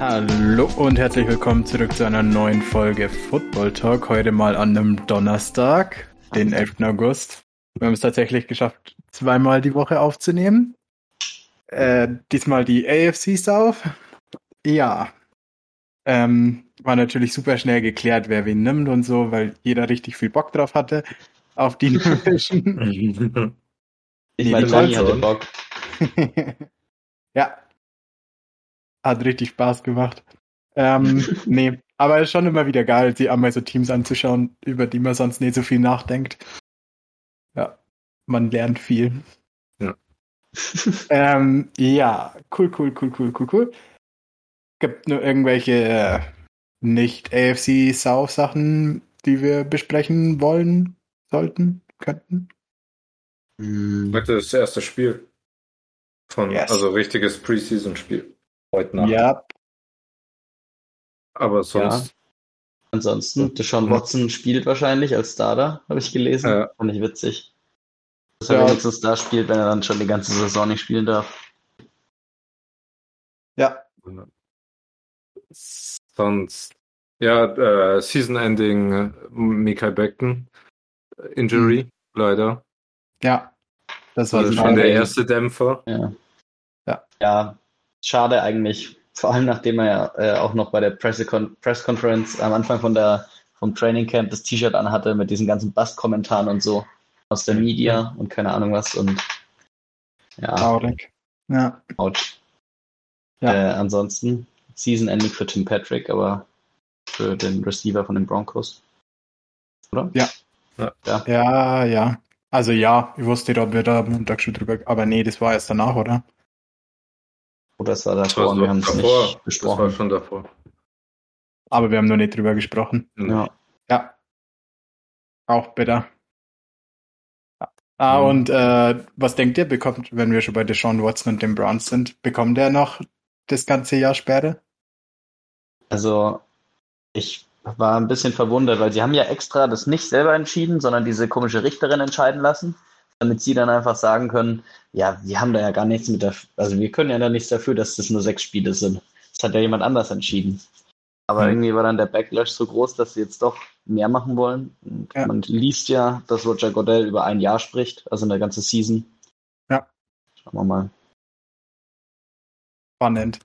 Hallo und herzlich willkommen zurück zu einer neuen Folge Football Talk. Heute mal an einem Donnerstag, den 11. August. Wir haben es tatsächlich geschafft, zweimal die Woche aufzunehmen. Äh, diesmal die AFCs auf. Ja. Ähm, war natürlich super schnell geklärt, wer wen nimmt und so, weil jeder richtig viel Bock drauf hatte auf die Division. ich meine, Tony hatte Bock. ja, hat richtig Spaß gemacht. Ähm, nee, aber ist schon immer wieder geil, sich einmal so Teams anzuschauen, über die man sonst nicht so viel nachdenkt. Ja, man lernt viel. Ja. ähm, ja, cool, cool, cool, cool, cool, cool. Gibt nur irgendwelche äh, nicht AFC South Sachen, die wir besprechen wollen, sollten, könnten? Heute ist das erste Spiel. Von, yes. Also richtiges Preseason-Spiel. Heute Nacht. Ja. Aber sonst. Ja. Ansonsten, Deshaun Watson spielt wahrscheinlich als Starter, habe ich gelesen. Ja. Fand ich witzig. Dass er ja. wenigstens Star spielt, wenn er dann schon die ganze Saison nicht spielen darf. Ja. Sonst, ja, äh, Season-Ending Mikael Beckton Injury, mhm. leider. Ja. Das war schon der erste Dämpfer. Ja. Ja. ja, schade eigentlich, vor allem nachdem er ja äh, auch noch bei der Press Conference am Anfang von der, vom Training Camp das T-Shirt anhatte mit diesen ganzen Bust-Kommentaren und so aus der Media und keine Ahnung was und ja. Traurig. Ja. Ouch. Ja. Äh, ansonsten Season Ending für Tim Patrick, aber für den Receiver von den Broncos. Oder? Ja. Ja, ja. ja. Also ja, ich wusste, ob wir da am Montag schon drüber, aber nee, das war erst danach, oder? Oder es war davor das war wir haben es nicht besprochen. Das war schon davor. Aber wir haben noch nicht drüber gesprochen. Ja. Ja. Auch bitter. Ah, mhm. und äh, was denkt ihr, bekommt, wenn wir schon bei Deshaun Watson und den Browns sind, bekommt er noch das ganze Jahr Sperre? Also, ich war ein bisschen verwundert, weil sie haben ja extra das nicht selber entschieden, sondern diese komische Richterin entscheiden lassen damit sie dann einfach sagen können, ja, wir haben da ja gar nichts mit der, also wir können ja da nichts dafür, dass das nur sechs Spiele sind. Das hat ja jemand anders entschieden. Aber mhm. irgendwie war dann der Backlash so groß, dass sie jetzt doch mehr machen wollen. Und ja. man liest ja, dass Roger Goodell über ein Jahr spricht, also eine ganze Season. Ja. Schauen wir mal. Spannend.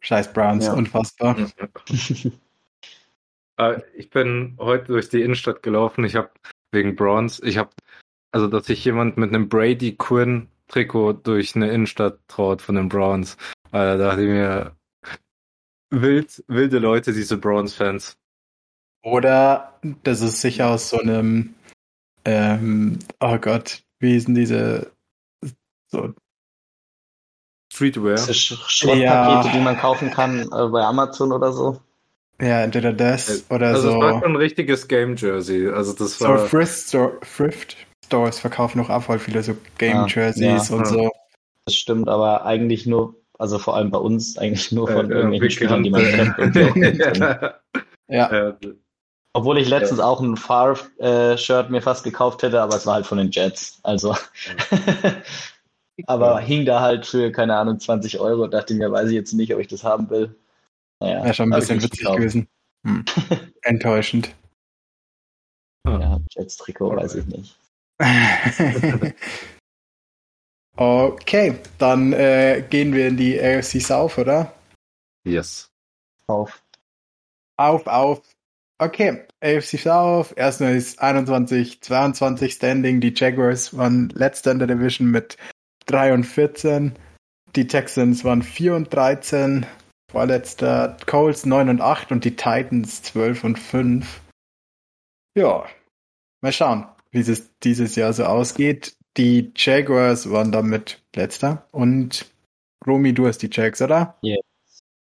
Scheiß Browns, ja. unfassbar. Äh, ich bin heute durch die Innenstadt gelaufen. Ich habe wegen Browns, ich habe also, dass sich jemand mit einem Brady Quinn Trikot durch eine Innenstadt traut von den Browns. Da dachte ich mir, wild, wilde Leute, diese Browns-Fans. Oder das ist sicher aus so einem, ähm, oh Gott, wie hießen diese, so Streetwear. Diese Schrottpakete, ja. die man kaufen kann äh, bei Amazon oder so. Ja, entweder das äh, oder also so. Also es war schon ein richtiges Game Jersey. Also das war. So Thrift, Thrift Stores verkaufen auch voll viele so Game Jerseys ja, und ja. so. Das stimmt, aber eigentlich nur, also vor allem bei uns, eigentlich nur von äh, irgendwelchen Spielern, die man kennt. Und so. ja. Obwohl ich letztens auch ein Favre-Shirt mir fast gekauft hätte, aber es war halt von den Jets. Also. aber hing da halt für, keine Ahnung, 20 Euro. Dachte mir, weiß ich jetzt nicht, ob ich das haben will. Naja, Wäre schon ein bisschen witzig gekauft. gewesen. Hm. Enttäuschend. Ja, Jets-Trikot, weiß ich nicht. okay, dann äh, gehen wir in die AFC South, oder? Yes. Auf. Auf, auf. Okay, AFC South. Erstmal ist 21, 22 Standing. Die Jaguars waren letzter in der Division mit 3 und 14. Die Texans waren 4 und 13. Vorletzter Colts 9 und 8 und die Titans 12 und 5. Ja, mal schauen wie es dieses Jahr so ausgeht. Die Jaguars waren damit letzter und Romy, du hast die Jags, oder? Ja.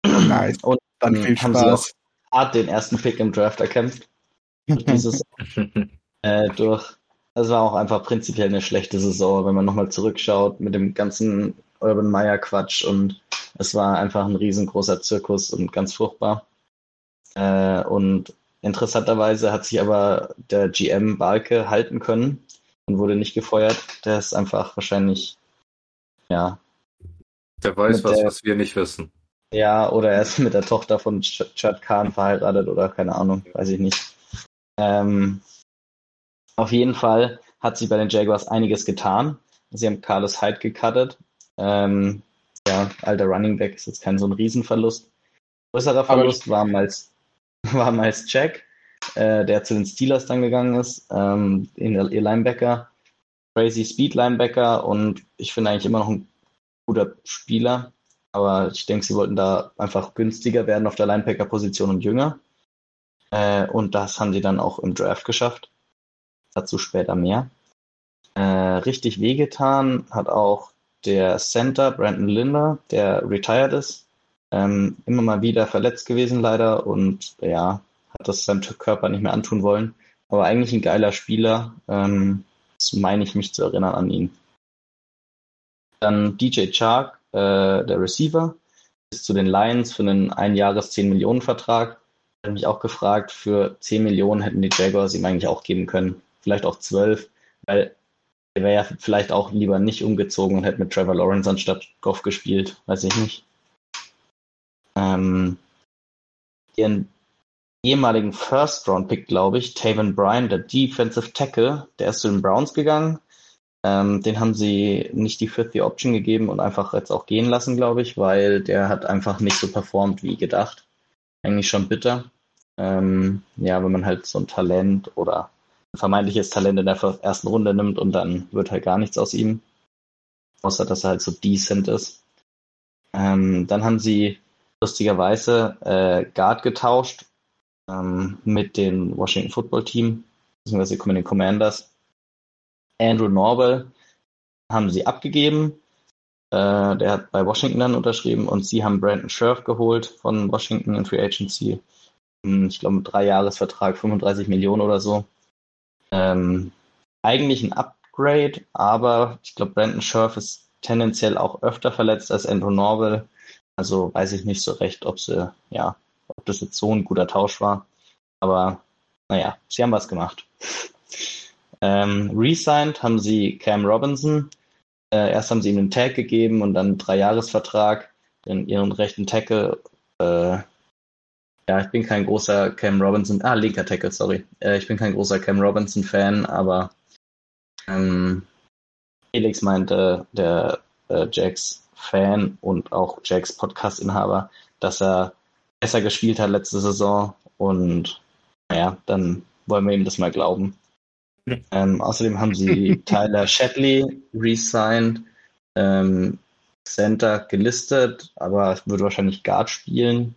Yeah. Nice. Und dann viel haben Spaß. Hart den ersten Pick im Draft erkämpft. Dieses, äh, durch. Das war auch einfach prinzipiell eine schlechte Saison, wenn man nochmal zurückschaut mit dem ganzen Urban Meyer Quatsch und es war einfach ein riesengroßer Zirkus und ganz furchtbar. Äh, und interessanterweise hat sich aber der GM Balke halten können und wurde nicht gefeuert. Der ist einfach wahrscheinlich, ja. Der weiß was, der, was wir nicht wissen. Ja, oder er ist mit der Tochter von Chad Khan verheiratet oder keine Ahnung, weiß ich nicht. Ähm, auf jeden Fall hat sich bei den Jaguars einiges getan. Sie haben Carlos Hyde gecuttet. Ähm, ja, alter Running Back ist jetzt kein so ein Riesenverlust. Größerer Verlust war Miles, war Miles Jack, äh, der zu den Steelers dann gegangen ist, ähm, in ihr Linebacker. Crazy Speed Linebacker und ich finde eigentlich immer noch ein guter Spieler. Aber ich denke, sie wollten da einfach günstiger werden auf der Linebacker-Position und jünger. Äh, und das haben sie dann auch im Draft geschafft. Dazu später mehr. Äh, richtig wehgetan hat auch der Center Brandon Linder, der retired ist. Ähm, immer mal wieder verletzt gewesen leider und ja, hat das seinem Körper nicht mehr antun wollen. Aber eigentlich ein geiler Spieler. Ähm, das meine ich mich zu erinnern an ihn. Dann DJ Chark, äh, der Receiver, ist zu den Lions für einen Einjahres 10 Millionen Vertrag. Habe mich auch gefragt, für 10 Millionen hätten die Jaguars ihm eigentlich auch geben können. Vielleicht auch 12, weil er wäre ja vielleicht auch lieber nicht umgezogen und hätte mit Trevor Lawrence anstatt Goff gespielt. Weiß ich nicht. Ähm, ihren ehemaligen First-Round-Pick, glaube ich, Taven Bryan, der Defensive Tackle, der ist zu den Browns gegangen. Ähm, den haben sie nicht die fifth Option gegeben und einfach jetzt auch gehen lassen, glaube ich, weil der hat einfach nicht so performt wie gedacht. Eigentlich schon bitter. Ähm, ja, wenn man halt so ein Talent oder vermeintliches Talent in der ersten Runde nimmt und dann wird halt gar nichts aus ihm. Außer dass er halt so decent ist. Ähm, dann haben sie lustigerweise äh, Guard getauscht ähm, mit dem Washington Football Team, beziehungsweise mit den Commanders. Andrew Norwell haben sie abgegeben. Äh, der hat bei Washington dann unterschrieben und sie haben Brandon Scherf geholt von Washington in Free Agency. Hm, ich glaube, drei Jahresvertrag, 35 Millionen oder so. Ähm, eigentlich ein Upgrade, aber ich glaube, Brandon Scherf ist tendenziell auch öfter verletzt als Andrew Norwell. Also weiß ich nicht so recht, ob sie, ja, ob das jetzt so ein guter Tausch war. Aber naja, sie haben was gemacht. Ähm, resigned haben sie Cam Robinson. Äh, erst haben sie ihm einen Tag gegeben und dann einen Dreijahresvertrag. Dann ihren rechten Tackle. Äh, ja, ich bin kein großer Cam Robinson. Ah, linker Tackle, sorry. Äh, ich bin kein großer Cam Robinson-Fan, aber ähm, Felix meinte, der äh, Jacks Fan und auch Jacks Podcast-Inhaber, dass er besser gespielt hat letzte Saison und naja, dann wollen wir ihm das mal glauben. Ähm, außerdem haben sie Tyler Shatley resigned, ähm, Center gelistet, aber wird wahrscheinlich Guard spielen.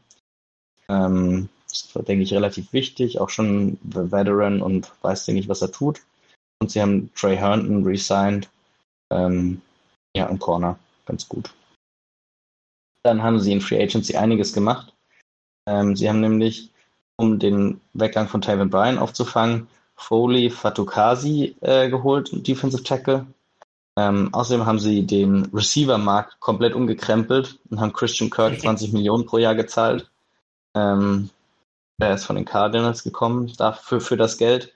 Ähm, das war, denke ich, relativ wichtig, auch schon Veteran und weiß, denke ich, was er tut. Und sie haben Trey Herndon resigned. Ähm, ja, im Corner. Ganz gut. Dann haben sie in Free Agency einiges gemacht. Ähm, sie haben nämlich, um den Weggang von Taven Bryan aufzufangen, Foley Fatukasi äh, geholt, Defensive Tackle. Ähm, außerdem haben sie den Receiver-Markt komplett umgekrempelt und haben Christian Kirk 20 Millionen pro Jahr gezahlt. Ähm, er ist von den Cardinals gekommen dafür für das Geld.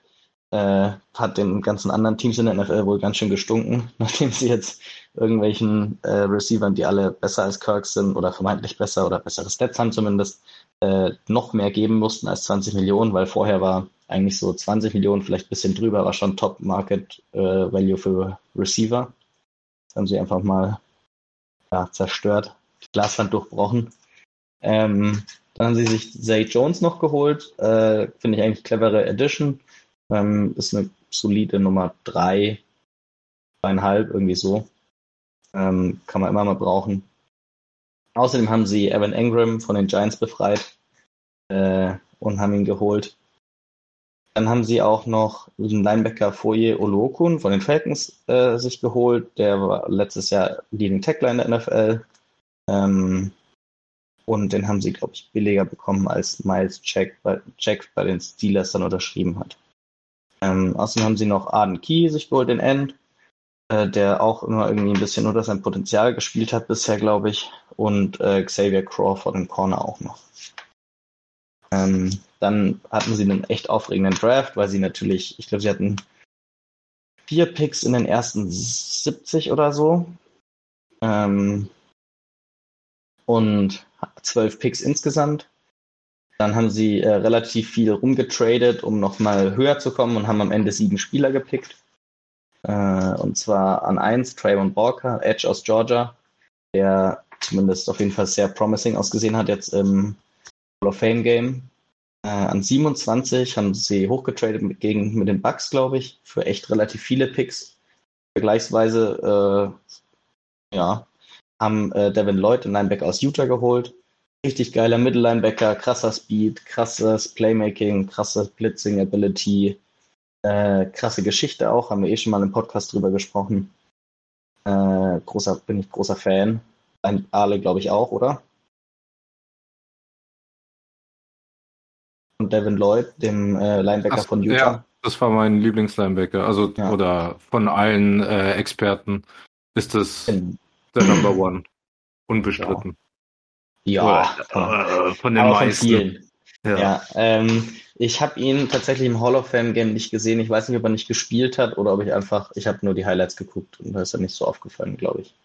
Äh, hat den ganzen anderen Teams in der NFL wohl ganz schön gestunken, nachdem sie jetzt irgendwelchen äh, Receivern, die alle besser als Kirk sind oder vermeintlich besser oder bessere Stats haben zumindest, äh, noch mehr geben mussten als 20 Millionen, weil vorher war eigentlich so 20 Millionen, vielleicht ein bisschen drüber, war schon Top Market äh, Value für Receiver. Das haben sie einfach mal ja, zerstört, die Glaswand durchbrochen. Ähm, dann haben sie sich Zay Jones noch geholt. Äh, Finde ich eigentlich clevere Edition. Ähm, ist eine solide Nummer 3, zweieinhalb, irgendwie so. Ähm, kann man immer mal brauchen. Außerdem haben sie Evan Engram von den Giants befreit äh, und haben ihn geholt. Dann haben sie auch noch den Linebacker Foye Olokun von den Falcons äh, sich geholt. Der war letztes Jahr Leading Tackler der NFL. Ähm, und den haben sie, glaube ich, billiger bekommen, als Miles Jack bei, Jack bei den Steelers dann unterschrieben hat. Ähm, außerdem haben sie noch Arden Key sich geholt, den End, äh, der auch immer irgendwie ein bisschen unter sein Potenzial gespielt hat bisher, glaube ich. Und äh, Xavier Crawford im Corner auch noch. Ähm, dann hatten sie einen echt aufregenden Draft, weil sie natürlich, ich glaube, sie hatten vier Picks in den ersten 70 oder so. Ähm, und zwölf Picks insgesamt. Dann haben sie äh, relativ viel rumgetradet, um nochmal höher zu kommen und haben am Ende sieben Spieler gepickt. Äh, und zwar an eins Trayvon Walker, Edge aus Georgia, der zumindest auf jeden Fall sehr promising ausgesehen hat jetzt im Hall of Fame Game. Äh, an 27 haben sie hochgetradet mit, gegen, mit den Bucks, glaube ich, für echt relativ viele Picks. Vergleichsweise, äh, ja, haben äh, Devin Lloyd, den Linebacker aus Utah, geholt. Richtig geiler Mittellinebacker, krasser Speed, krasses Playmaking, krasses Blitzing Ability, äh, krasse Geschichte auch, haben wir eh schon mal im Podcast drüber gesprochen. Äh, großer, bin ich großer Fan. Alle, glaube ich, auch, oder? Und Devin Lloyd, dem äh, Linebacker Ach, von Utah. Ja, das war mein Lieblingslinebacker. Also, ja. oder von allen äh, Experten ist das in, der Number One. Unbestritten. Ja. ja äh, von den meisten. Von vielen. Ja, ja ähm, ich habe ihn tatsächlich im Hall of Fame Game nicht gesehen. Ich weiß nicht, ob er nicht gespielt hat oder ob ich einfach, ich habe nur die Highlights geguckt und da ist er nicht so aufgefallen, glaube ich.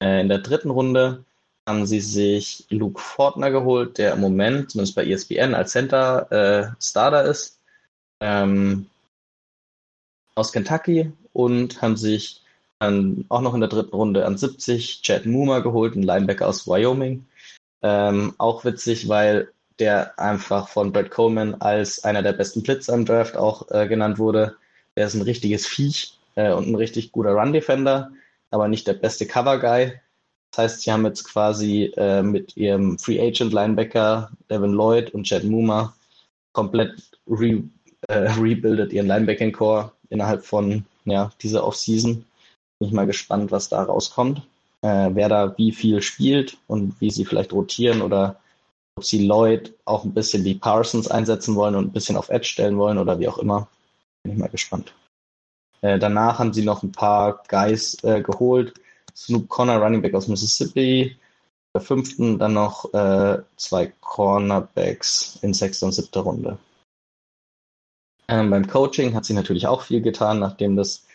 Äh, in der dritten Runde haben sie sich Luke Fortner geholt, der im Moment, zumindest bei ESPN, als Center äh, Starter ist. Ähm, aus Kentucky und haben sich dann auch noch in der dritten Runde an 70 Chad Moomer geholt, ein Linebacker aus Wyoming. Ähm, auch witzig, weil der einfach von Brad Coleman als einer der besten Blitzer im Draft auch äh, genannt wurde. Der ist ein richtiges Viech äh, und ein richtig guter Run-Defender, aber nicht der beste Cover-Guy. Das heißt, sie haben jetzt quasi äh, mit ihrem Free Agent Linebacker Devin Lloyd und Chad Moomer komplett re, äh, rebuildet ihren Linebacking Core innerhalb von ja, dieser Offseason. Bin ich mal gespannt, was da rauskommt. Äh, wer da wie viel spielt und wie sie vielleicht rotieren oder ob sie Lloyd auch ein bisschen wie Parsons einsetzen wollen und ein bisschen auf Edge stellen wollen oder wie auch immer. Bin ich mal gespannt. Äh, danach haben sie noch ein paar Guys äh, geholt. Snoop Connor, Running Back aus Mississippi. Der fünften dann noch äh, zwei Cornerbacks in sechster und siebter Runde. Ähm, beim Coaching hat sie natürlich auch viel getan, nachdem das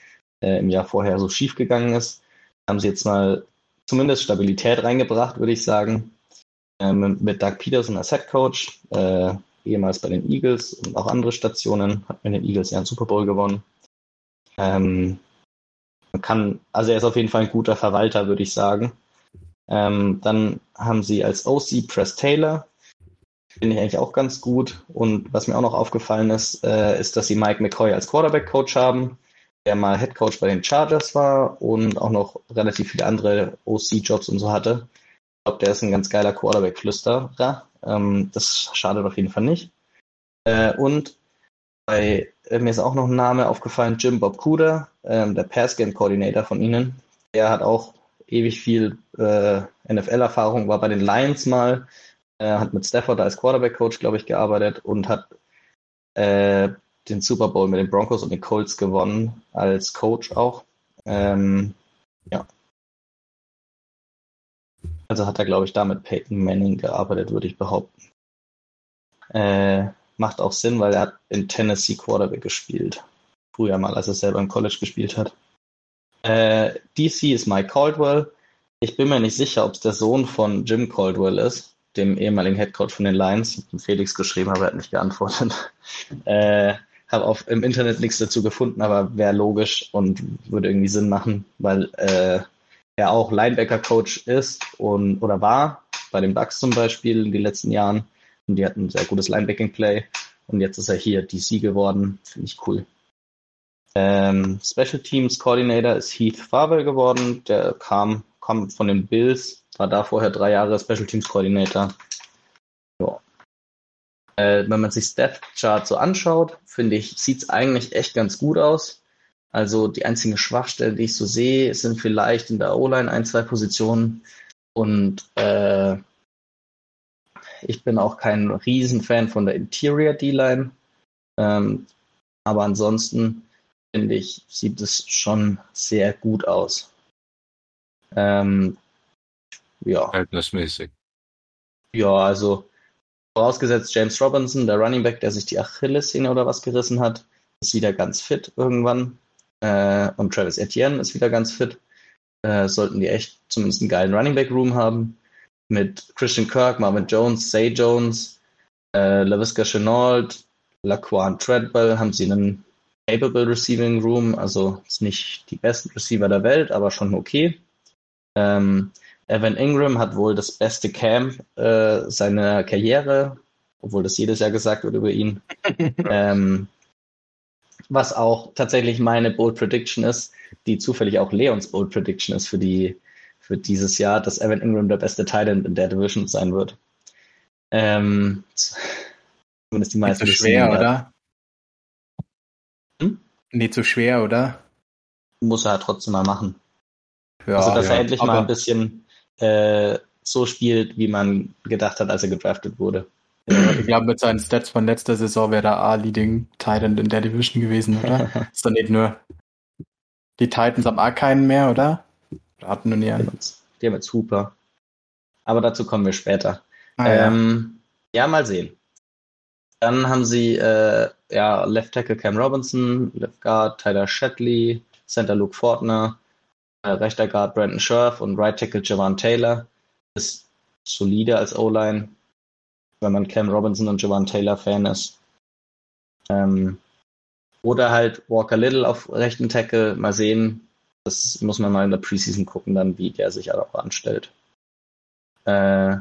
äh, im Jahr vorher so schief gegangen ist. Haben sie jetzt mal zumindest Stabilität reingebracht, würde ich sagen ähm, mit Doug Peterson als Head Coach, äh, ehemals bei den Eagles und auch andere Stationen, hat mit den Eagles ja einen Super Bowl gewonnen. Ähm, man kann, also er ist auf jeden Fall ein guter Verwalter, würde ich sagen. Ähm, dann haben sie als OC Press Taylor, finde ich eigentlich auch ganz gut. Und was mir auch noch aufgefallen ist, äh, ist, dass sie Mike McCoy als Quarterback-Coach haben, der mal Head Coach bei den Chargers war und auch noch relativ viele andere OC-Jobs und so hatte glaube, der ist ein ganz geiler Quarterback-Flüsterer. Ähm, das schadet auf jeden Fall nicht. Äh, und bei, äh, mir ist auch noch ein Name aufgefallen, Jim Bob Cooder, äh, der Pass-Game-Coordinator von ihnen. Der hat auch ewig viel äh, NFL-Erfahrung, war bei den Lions mal, äh, hat mit Stafford als Quarterback-Coach, glaube ich, gearbeitet und hat äh, den Super Bowl mit den Broncos und den Colts gewonnen, als Coach auch. Ähm, ja, also hat er, glaube ich, damit Peyton Manning gearbeitet, würde ich behaupten. Äh, macht auch Sinn, weil er hat in Tennessee Quarterback gespielt. Früher mal, als er selber im College gespielt hat. Äh, DC ist Mike Caldwell. Ich bin mir nicht sicher, ob es der Sohn von Jim Caldwell ist, dem ehemaligen Headcoach von den Lions. Ich habe Felix geschrieben, aber er hat nicht geantwortet. äh, habe im Internet nichts dazu gefunden, aber wäre logisch und würde irgendwie Sinn machen, weil äh, der auch Linebacker-Coach ist und oder war, bei den Bucks zum Beispiel in den letzten Jahren. Und die hatten ein sehr gutes Linebacking-Play. Und jetzt ist er hier DC geworden. Finde ich cool. Ähm, Special Teams Coordinator ist Heath Favre geworden. Der kam, kam von den Bills, war da vorher drei Jahre Special Teams Coordinator. Äh, wenn man sich Steph Chart so anschaut, finde ich, sieht es eigentlich echt ganz gut aus. Also die einzigen Schwachstellen, die ich so sehe, sind vielleicht in der O-Line ein, zwei Positionen. Und äh, ich bin auch kein Riesenfan von der Interior D-Line. Ähm, aber ansonsten finde ich, sieht es schon sehr gut aus. Ähm, ja. Verhältnismäßig. Ja, also vorausgesetzt James Robinson, der Running Back, der sich die Achillessehne oder was gerissen hat, ist wieder ganz fit irgendwann. Äh, und Travis Etienne ist wieder ganz fit. Äh, sollten die echt zumindest einen geilen Running Back Room haben. Mit Christian Kirk, Marvin Jones, Say Jones, äh, LaVisca Chenault, Laquan Treadwell haben sie einen capable Receiving Room, also ist nicht die besten Receiver der Welt, aber schon okay. Ähm, Evan Ingram hat wohl das beste Camp äh, seiner Karriere, obwohl das jedes Jahr gesagt wird über ihn. ähm, was auch tatsächlich meine Bold Prediction ist, die zufällig auch Leons Bold Prediction ist für die für dieses Jahr, dass Evan Ingram der beste Titan in der Division sein wird. Ähm, zumindest die meisten. Nicht so schwer, oder? Hm? Nicht so schwer, oder? Muss er halt trotzdem mal machen. Ja, also, dass ja, er endlich mal ein bisschen äh, so spielt, wie man gedacht hat, als er gedraftet wurde. ich glaube, mit seinen Stats von letzter Saison wäre er A-Leading Titan in der Division gewesen, oder? ist doch nicht nur. Die Titans haben A keinen mehr, oder? Hatten nur nie einen. Die haben jetzt Hooper. Aber dazu kommen wir später. Ah, ähm, ja. ja. mal sehen. Dann haben sie äh, ja, Left Tackle Cam Robinson, Left Guard Tyler Shetley, Center Luke Fortner, rechter Guard Brandon Scherf und Right Tackle Javon Taylor. Ist solide als O-Line, wenn man Cam Robinson und Javon Taylor Fan ist. Ähm, oder halt Walker Little auf rechten Tackle. Mal sehen. Das muss man mal in der Preseason gucken, dann wie der sich auch anstellt. Äh,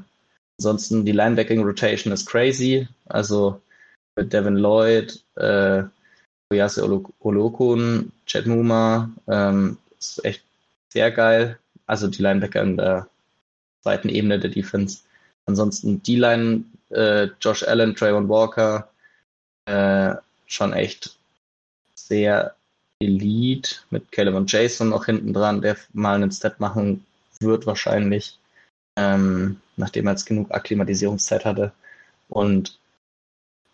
ansonsten die Linebacking Rotation ist crazy. Also mit Devin Lloyd, äh, Oyase Olokun, Chad Muma, ähm, ist echt sehr geil. Also die Linebacker in der zweiten Ebene der Defense. Ansonsten D-Line, äh, Josh Allen, Trayvon Walker, äh, schon echt sehr Elite mit Caleb und Jason noch hinten dran, der mal einen Step machen wird wahrscheinlich, ähm, nachdem er jetzt genug Akklimatisierungszeit hatte. Und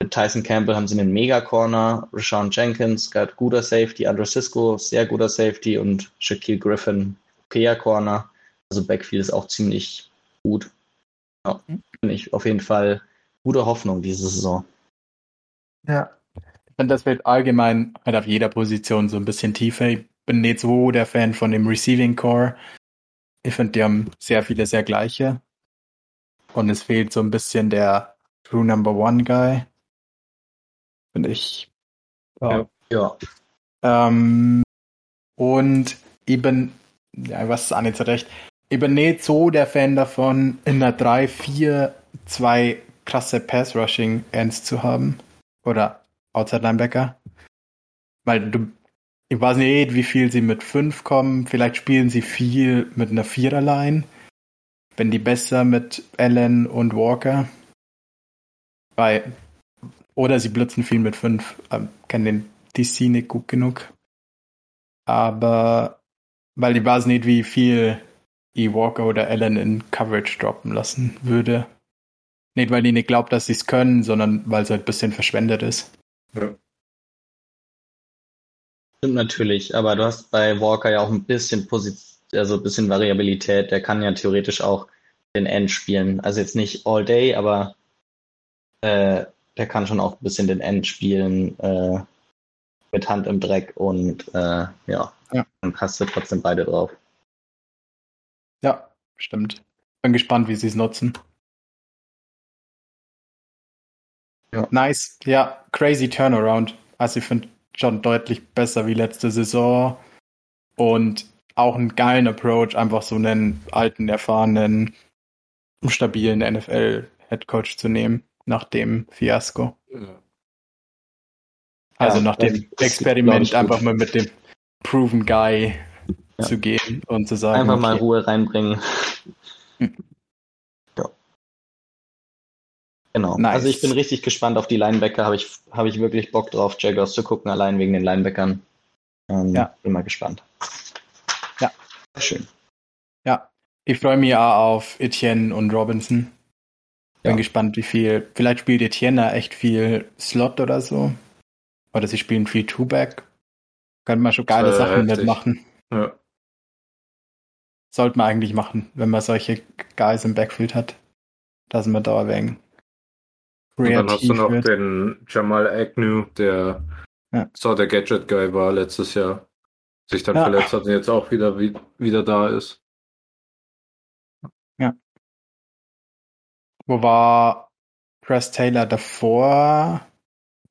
mit Tyson Campbell haben sie einen Mega-Corner, Rashawn Jenkins, guter Safety, Andrew Cisco, sehr guter Safety und Shaquille Griffin, okayer Corner. Also Backfield ist auch ziemlich gut. Ja, bin ich auf jeden Fall gute Hoffnung diese Saison. Ja, ich finde, das wird allgemein halt auf jeder Position so ein bisschen tiefer. Ich bin nicht so der Fan von dem Receiving Core. Ich finde, die haben sehr viele sehr gleiche. Und es fehlt so ein bisschen der True Number One Guy. Finde ich. Ja. ja. Ähm, und ich bin, ja, ich weiß es auch nicht so recht. Ich bin nicht so der Fan davon, in der 3, 4, 2 krasse Pass-Rushing-Ends zu haben. Oder Outside Linebacker. Weil du, ich weiß nicht, wie viel sie mit 5 kommen. Vielleicht spielen sie viel mit einer Viererline. Wenn die besser mit Allen und Walker. Weil oder sie blitzen viel mit 5. Ähm, kennen den DC nicht gut genug. Aber weil ich weiß nicht, wie viel E. Walker oder Allen in Coverage droppen lassen würde. Nicht, weil ich nicht glaubt, dass sie es können, sondern weil es halt ein bisschen verschwendet ist. Ja. Stimmt natürlich, aber du hast bei Walker ja auch ein bisschen Position, also ein bisschen Variabilität. Der kann ja theoretisch auch den End spielen. Also jetzt nicht all day, aber äh, der kann schon auch ein bisschen den End spielen äh, mit Hand im Dreck und äh, ja, ja, dann hast du trotzdem beide drauf. Ja, stimmt. Bin gespannt, wie sie es nutzen. Ja. Nice. Ja, crazy Turnaround. Also ich finde schon deutlich besser wie letzte Saison. Und auch einen geilen Approach, einfach so einen alten, erfahrenen, stabilen NFL-Headcoach zu nehmen nach dem Fiasko. Ja. Also ja, nach dem Experiment einfach mal mit dem Proven Guy ja. zu gehen und zu sagen. Einfach mal Ruhe reinbringen. Hm. Ja. Genau. Nice. Also ich bin richtig gespannt auf die Linebacker. Habe ich, hab ich wirklich Bock drauf, Jaguars zu gucken, allein wegen den Linebackern. Ähm, ja. Bin mal gespannt. Ja. Schön. Ja. Ich freue mich auch auf Etienne und Robinson. Bin ja. gespannt, wie viel. Vielleicht spielt Etienne echt viel Slot oder so. Oder sie spielen viel Two-Back. Könnte man schon geile Sachen heftig. mitmachen. Ja. Sollte man eigentlich machen, wenn man solche Guys im Backfield hat. Da sind wir da erwähnen. Und dann hast du noch wird. den Jamal Agnew, der Ja. so der Gadget Guy war letztes Jahr. Sich dann Ja. verletzt hat und jetzt auch wieder, wie, wieder da ist. Wo war Press Taylor davor?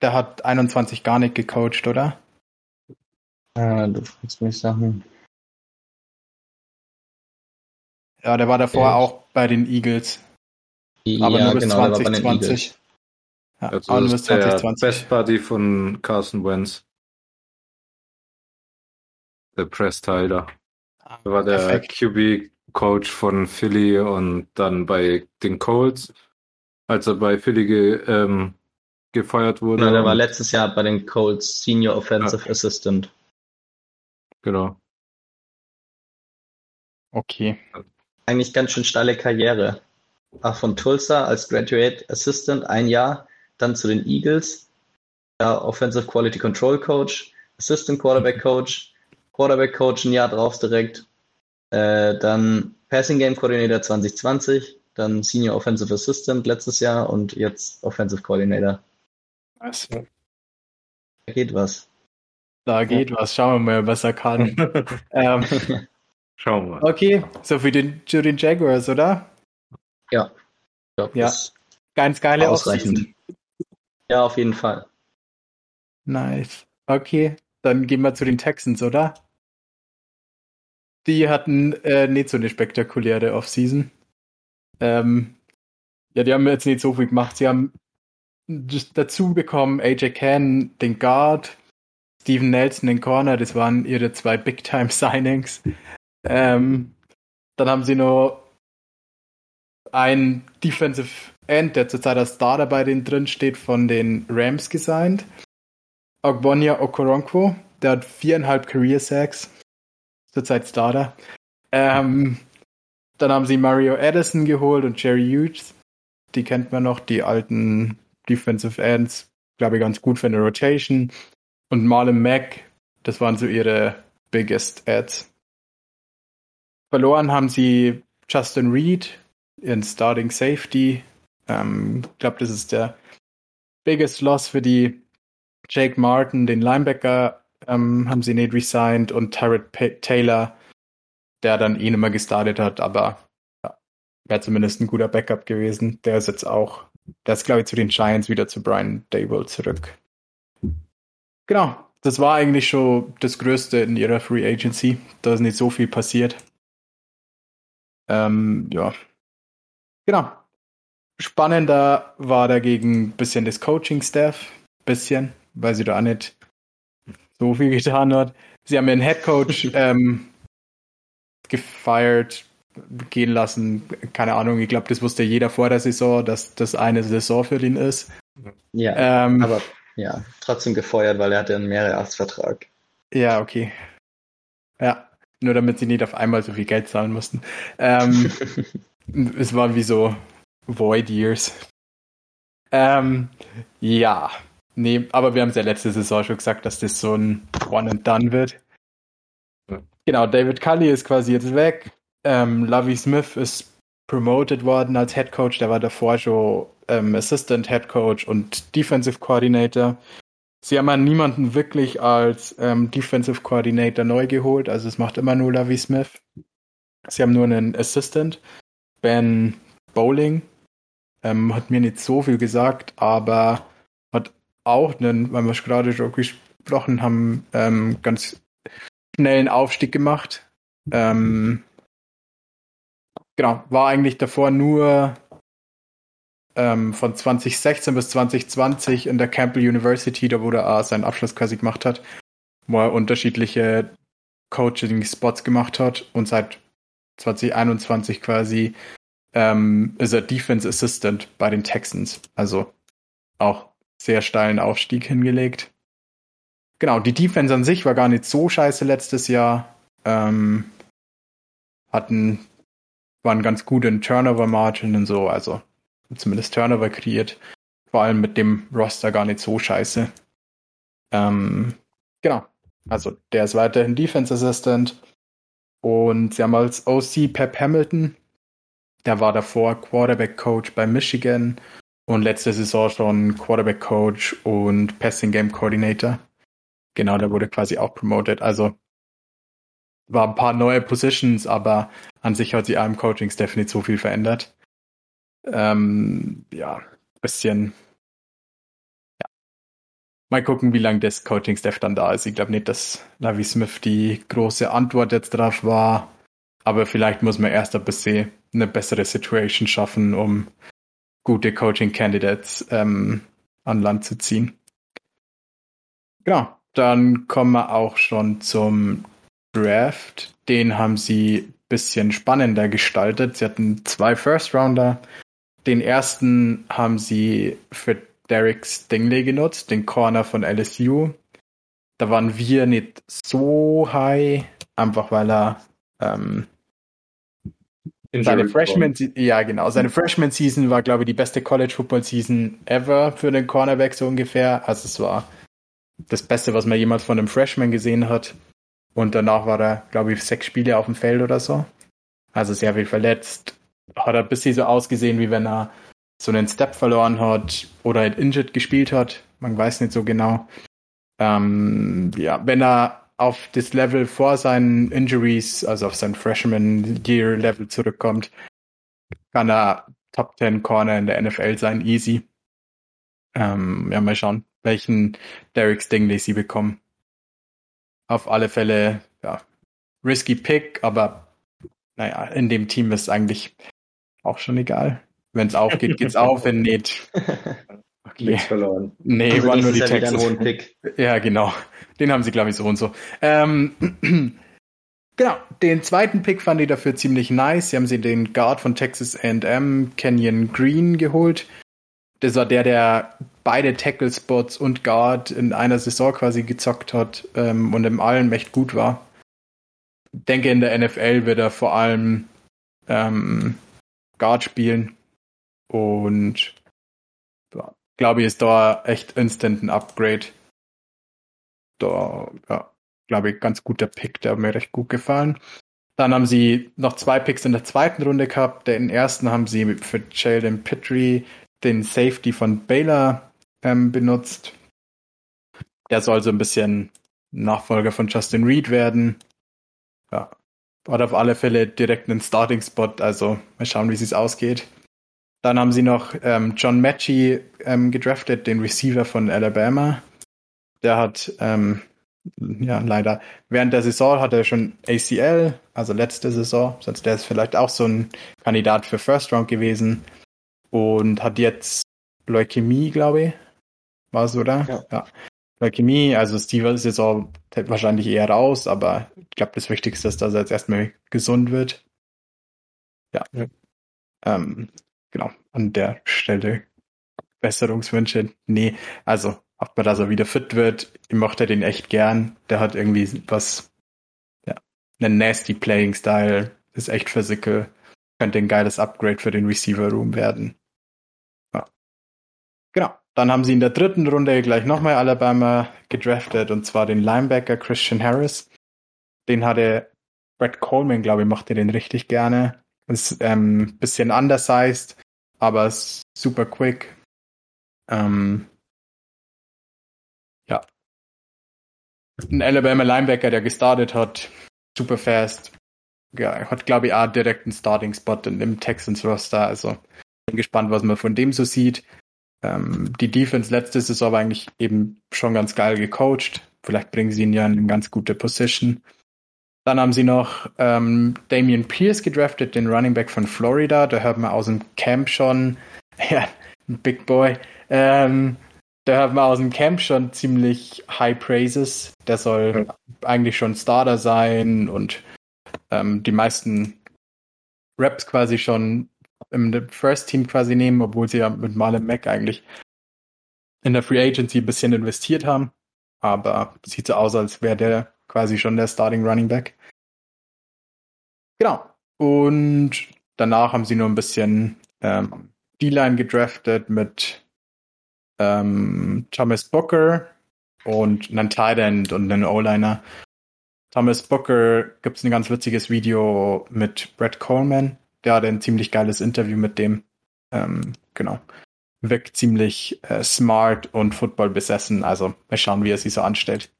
Der hat 21 gar nicht gecoacht, oder? Ah, du fragst mich Sachen. Ja, der war davor Ja. auch bei den Eagles. Aber ja, nur bis genau, der war bei den 2020. Eagles. Ja, Also aber nur das bis ist der 2020. Best Buddy von Carson Wentz. Der Press Tyler. Er war der Perfekt. QB-Coach von Philly und dann bei den Colts, als er bei Philly ge, ähm, gefeuert wurde. Genau, der war letztes Jahr bei den Colts Senior Offensive Assistant. Genau. Okay. Eigentlich ganz schön steile Karriere. Auch von Tulsa als Graduate Assistant ein Jahr, dann zu den Eagles, ja, Offensive Quality Control Coach, Assistant Quarterback Coach, Quarterback Coach ein Jahr drauf direkt, äh, dann Passing Game Coordinator 2020, dann Senior Offensive Assistant letztes Jahr und jetzt Offensive Coordinator. Was? Da geht was. Da geht was. Schauen wir mal, was er kann. ähm, Schauen wir mal. okay, so für den, für den Jaguars, oder? Ja. Ich glaub, Ja. Ganz geile Ausreichend. Offseason. Ja, auf jeden Fall. Nice. Okay, dann gehen wir zu den Texans, oder? Die hatten äh, nicht so eine spektakuläre Offseason. Ähm, ja, die haben jetzt nicht so viel gemacht. Sie haben dazu bekommen AJ Cannon, den Guard, Steven Nelson, den Corner. Das waren ihre zwei Big-Time-Signings. Ähm, dann haben sie noch einen Defensive End, der zurzeit als Starter bei denen drin steht, von den Rams gesigned. Ogbonia Okoronkwo, der hat viereinhalb Career Sacks, zurzeit Starter. Ähm, dann haben sie Mario Addison geholt und Jerry Hughes. Die kennt man noch, die alten Defensive Ends, glaube ich, ganz gut für eine Rotation. Und Marlon Mack, das waren so ihre biggest Ads. Verloren haben sie Justin Reed, ihren Starting Safety. Ähm, ich glaube, das ist der biggest loss für die Jake Martin, den Linebacker, ähm, haben sie nicht resigned und Tyrod Taylor, der dann nicht mehr gestartet hat, aber ja, wäre zumindest ein guter Backup gewesen. Der ist jetzt auch, der ist glaube ich zu den Giants wieder zu Brian Dable zurück. Genau, das war eigentlich schon das Größte in ihrer Free Agency. Da ist nicht so viel passiert. Ähm, ja. Genau. Spannender war dagegen ein bisschen das Coaching-Staff. Bisschen, weil sie da auch nicht so viel getan hat. Sie haben ihren Headcoach ähm, gefeiert, gehen lassen. Keine Ahnung, ich glaube, das wusste jeder vor der Saison, dass das eine Saison für ihn ist. Ja, Ähm, aber ja, trotzdem gefeuert, weil er hatte einen Mehrjahresvertrag. Ja, okay. Ja, nur damit sie nicht auf einmal so viel Geld zahlen mussten. Ähm, es waren wie so Void Years. Ähm, ja, nee, aber wir haben es ja letzte Saison schon gesagt, dass das so ein One and Done wird. Ja. Genau, David Cully ist quasi jetzt weg. Ähm, Lovey Smith ist promoted worden als Head Coach. Der war davor schon ähm, Assistant Head Coach und Defensive Coordinator. Sie haben an niemanden wirklich als ähm, Defensive Coordinator neu geholt, also es macht immer nur Lovey Smith. Sie haben nur einen Assistant, Ben Bowling. Ähm, hat mir nicht so viel gesagt, aber auch einen, weil wir es gerade schon gesprochen haben, ähm, ganz schnellen Aufstieg gemacht. Ähm, genau, war eigentlich davor nur ähm, von 2016 bis 2020 in der Campbell University, da wo er seinen Abschluss quasi gemacht hat, wo er unterschiedliche Coaching-Spots gemacht hat und seit 2021 quasi ähm, ist er Defense Assistant bei den Texans. Also auch sehr steilen Aufstieg hingelegt. Genau, die Defense an sich war gar nicht so scheiße letztes Jahr. Ähm, hatten, waren ganz gut in Turnover-Margin und so, also zumindest Turnover kreiert. Vor allem mit dem Roster gar nicht so scheiße. Ähm, genau. Also der ist weiterhin Defense Assistant. Und sie haben als OC Pep Hamilton. Der war davor Quarterback Coach bei Michigan und letzte Saison schon Quarterback Coach und Passing Game Coordinator. Genau, der wurde quasi auch promoted. Also war ein paar neue Positions, aber an sich hat sich im Coaching-Staff nicht so viel verändert. Ähm, ja, bisschen. Mal gucken, wie lange das Coaching-Staff dann da ist. Ich glaube nicht, dass Lavi Smith die große Antwort jetzt drauf war. Aber vielleicht muss man erst ein bisschen eine bessere Situation schaffen, um gute Coaching-Candidates ähm, an Land zu ziehen. Genau, dann kommen wir auch schon zum Draft. Den haben sie ein bisschen spannender gestaltet. Sie hatten zwei First-Rounder. Den ersten haben sie für Derek Stingley genutzt, den Corner von LSU. Da waren wir nicht so high, einfach weil er ähm, seine Freshman, ja genau, seine Freshman Season war, glaube ich, die beste College Football Season ever für den Cornerback so ungefähr. Also es war das Beste, was man jemals von einem Freshman gesehen hat. Und danach war er, glaube ich, sechs Spiele auf dem Feld oder so. Also sehr viel verletzt. Hat er ein bisschen so ausgesehen, wie wenn er so einen Step verloren hat oder halt injured gespielt hat. Man weiß nicht so genau. Ähm, ja, wenn er auf das Level vor seinen Injuries, also auf sein Freshman Year Level zurückkommt, kann er Top 10 Corner in der NFL sein, easy. Ähm, ja, mal schauen, welchen Derek Stingley sie bekommen. Auf alle Fälle, ja, risky Pick, aber naja, in dem Team ist eigentlich auch schon egal. Wenn es aufgeht, geht's auf, wenn nicht. Okay. Nichts verloren. Nee, also waren nur die Texans. Ja, genau. Den haben sie, glaube ich, so und so. Ähm, genau, den zweiten Pick fand ich dafür ziemlich nice. Sie haben sie den Guard von Texas AM, Kenyon Green, geholt. Das war der, der beide Tackle-Spots und Guard in einer Saison quasi gezockt hat ähm, und im allem echt gut war. Ich denke, in der NFL wird er vor allem ähm, Guard spielen und glaube ich, ist da echt instant ein Upgrade da, ja, glaube ich, ganz guter Pick, der hat mir recht gut gefallen. Dann haben sie noch zwei Picks in der zweiten Runde gehabt. Den ersten haben sie für Sheldon Petrie den Safety von Baylor ähm, benutzt. Der soll so ein bisschen Nachfolger von Justin Reed werden. Ja, hat auf alle Fälle direkt einen Starting-Spot, also mal schauen, wie es ausgeht. Dann haben sie noch ähm, John Matchy ähm, gedraftet, den Receiver von Alabama. Der hat ähm, ja leider während der Saison hat er schon ACL, also letzte Saison, sonst der ist vielleicht auch so ein Kandidat für First Round gewesen und hat jetzt Leukämie, glaube ich, war es oder? Ja. ja. Leukämie, also ist die Saison wahrscheinlich eher raus, aber ich glaube, das Wichtigste ist, dass er jetzt erstmal gesund wird. Ja. ja. Ähm, genau, an der Stelle Besserungswünsche. Nee, also hofft dass er wieder fit wird. Ich mochte den echt gern. Der hat irgendwie was, ja, einen nasty Playing Style, ist echt physical. Könnte ein geiles Upgrade für den Receiver Room werden. Ja. Genau. Dann haben sie in der dritten Runde gleich nochmal Alabama gedraftet und zwar den Linebacker Christian Harris. Den hatte Brett Coleman, glaube ich, mochte den richtig gerne. Ist ähm, bisschen undersized, aber super quick. Ähm, ein Alabama Linebacker, der gestartet hat, super fast. Ja, hat, glaube ich, auch direkt einen Starting-Spot in dem Texans-Roster. Also bin gespannt, was man von dem so sieht. Ähm, die Defense letzte Saison war eigentlich eben schon ganz geil gecoacht. Vielleicht bringen sie ihn ja in eine ganz gute Position. Dann haben sie noch ähm, Damian Pierce gedraftet, den Running Back von Florida. Da hört man aus dem Camp schon, ja, ein Big Boy. Ähm, da hat man aus dem Camp schon ziemlich High Praises. Der soll ja. eigentlich schon Starter sein und ähm, die meisten Raps quasi schon im First Team quasi nehmen, obwohl sie ja mit Marlon Mack eigentlich in der Free Agency ein bisschen investiert haben. Aber sieht so aus, als wäre der quasi schon der Starting Running Back. Genau. Und danach haben sie nur ein bisschen ähm, D-Line gedraftet mit ähm, Thomas Booker und einen Tight End und einen O-Liner. Thomas Booker gibt es ein ganz witziges Video mit Brett Coleman. Der hat ein ziemlich geiles Interview mit dem. Ähm, genau. wirkt ziemlich äh, smart und Football besessen. Also mal schauen, wie er sie so anstellt.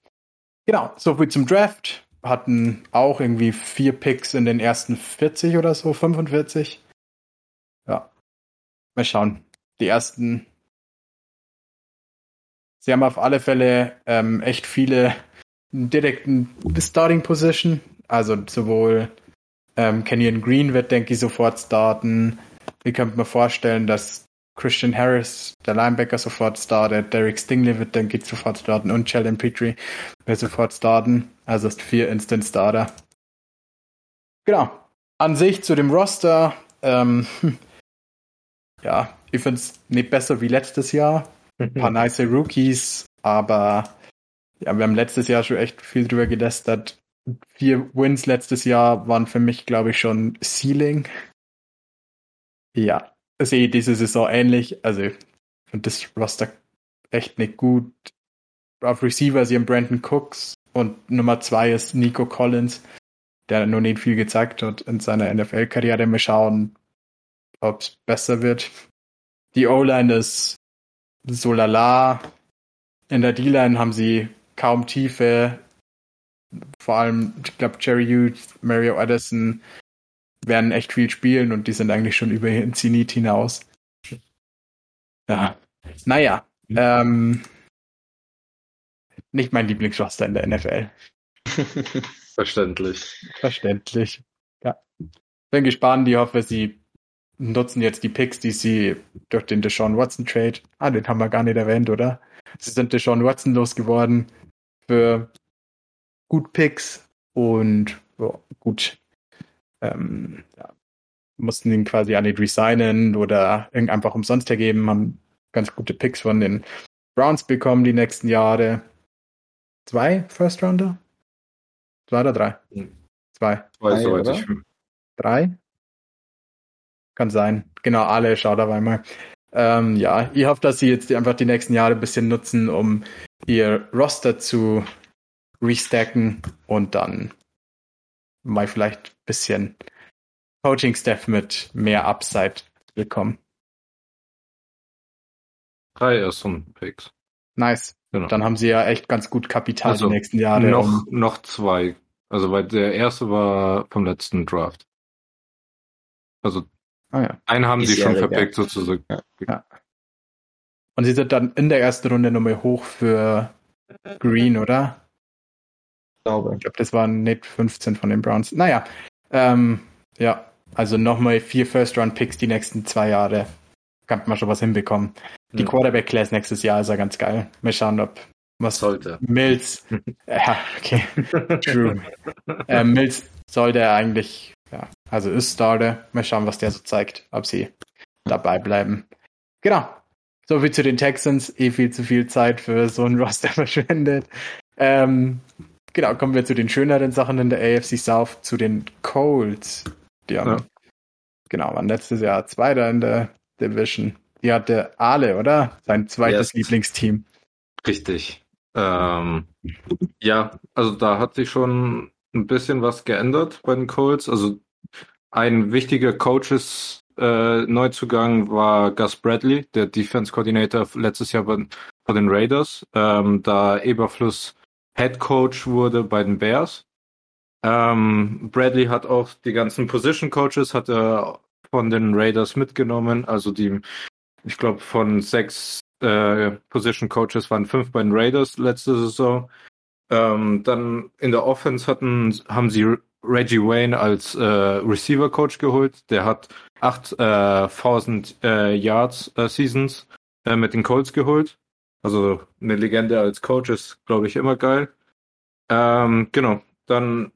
Genau, so viel zum Draft. Hatten auch irgendwie vier Picks in den ersten 40 oder so, 45. Ja. Mal schauen. Die ersten. Sie haben auf alle Fälle ähm, echt viele direkten Starting Position. Also sowohl ähm, Kenyon Green wird, denke ich, sofort starten. Ich könnte mir vorstellen, dass Christian Harris, der Linebacker, sofort startet. Derek Stingley wird, denke ich, sofort starten. Und Sheldon Petrie wird sofort starten. Also ist vier Instant Starter. Genau. An sich zu dem Roster. Ähm, ja, ich finde es nicht besser wie letztes Jahr. Ein paar nice Rookies, aber ja, wir haben letztes Jahr schon echt viel drüber gelästert. Vier Wins letztes Jahr waren für mich, glaube ich, schon Ceiling. Ja, sehe diese Saison ähnlich. Also, finde das Roster echt nicht gut. Auf Receiver sie haben Brandon Cooks und Nummer zwei ist Nico Collins, der noch nicht viel gezeigt hat in seiner NFL-Karriere. Mal schauen, ob es besser wird. Die O-Line ist so lala. In der D-Line haben sie kaum Tiefe. Vor allem, ich glaube, Jerry Hughes, Mario Addison werden echt viel spielen und die sind eigentlich schon über den Zenit hinaus. Ja. Naja. Ähm, nicht mein Lieblingsroster in der NFL. Verständlich. Verständlich. Ja. Bin gespannt. Ich hoffe, sie nutzen jetzt die Picks, die sie durch den Deshaun Watson Trade. Ah, den haben wir gar nicht erwähnt, oder? Sie sind Deshaun Watson losgeworden für gut Picks und ja, gut. Ähm, ja, mussten ihn quasi an nicht resignen oder einfach umsonst hergeben, haben ganz gute Picks von den Browns bekommen die nächsten Jahre. Zwei First Rounder? Zwei oder drei? Hm. Zwei. Weiß, Drei, soweit oder? ich Drei? Kann sein. Genau, alle, schau dabei mal. Ähm, ja, ich hoffe, dass sie jetzt einfach die nächsten Jahre ein bisschen nutzen, um ihr Roster zu restacken und dann mal vielleicht ein bisschen Coaching-Staff mit mehr Upside bekommen. Drei Erstrunden-Picks. Nice. Genau. Dann haben sie ja echt ganz gut Kapital Also, die nächsten Jahre. noch, um, noch zwei. Also, weil der erste war vom letzten Draft. Also, ah, ja. einen haben sie schon verpickt sozusagen. Und sie sind dann in der ersten Runde nochmal hoch für Green, oder? glaube. Ich glaube, das waren nicht 15 von den Browns. Naja, ähm, ja, also nochmal vier First-Round-Picks die nächsten zwei Jahre. Kann man schon was hinbekommen. Die Hm. Quarterback-Class nächstes Jahr ist ja ganz geil. Mal schauen, ob was Sollte. Mills. ja, okay. True. ähm, Mills sollte eigentlich, ja, also ist Starter. Mal schauen, was der so zeigt, ob sie dabei bleiben. Genau. So viel zu den Texans. Eh viel zu viel Zeit für so ein Roster verschwendet. Ähm, genau, kommen wir zu den schöneren Sachen in der AFC South, zu den Colts. Die haben, Ja. genau, waren letztes Jahr Zweiter in der Division. Die hatte Ale, oder? Sein zweites Yes. Lieblingsteam. Richtig. Ähm, ja, also da hat sich schon ein bisschen was geändert bei den Colts. Also ein wichtiger Coaches äh, Neuzugang war Gus Bradley, der Defense Coordinator letztes Jahr bei, bei den Raiders, ähm, da Eberfluss Head Coach wurde bei den Bears. Ähm, Bradley hat auch die ganzen Position Coaches hat er von den Raiders mitgenommen, also die, ich glaube von sechs äh, Position Coaches waren fünf bei den Raiders letzte Saison. Ähm, dann in der Offense hatten, haben sie Reggie Wayne als äh, Receiver Coach geholt. Der hat 8000 äh, Yards äh, Seasons äh, mit den Colts geholt. Also eine Legende als Coach ist, glaube ich, immer geil. Ähm, genau. Dann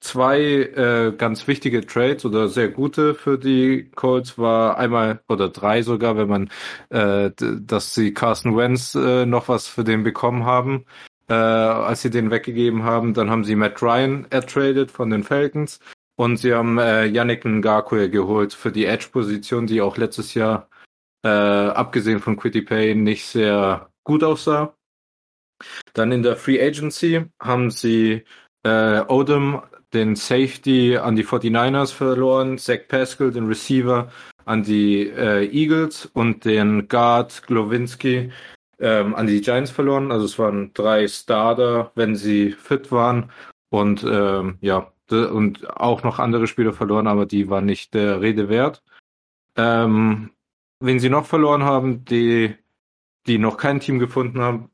zwei äh, ganz wichtige Trades oder sehr gute für die Colts war einmal oder drei sogar, wenn man äh, dass sie Carson Wentz äh, noch was für den bekommen haben, äh, als sie den weggegeben haben. Dann haben sie Matt Ryan ertradet von den Falcons und sie haben äh, Yannick Ngakwe geholt für die Edge-Position, die auch letztes Jahr äh, abgesehen von Quitty Pay nicht sehr gut aussah. Dann in der Free Agency haben sie äh, Odom, den Safety, an die 49ers verloren, Zach Pascal, den Receiver, an die äh, Eagles und den Guard Glowinski ähm, an die Giants verloren. Also es waren drei Starter, wenn sie fit waren. Und ähm, ja, und auch noch andere Spieler verloren, aber die waren nicht der Rede wert. Ähm, wen sie noch verloren haben, die, die noch kein Team gefunden haben,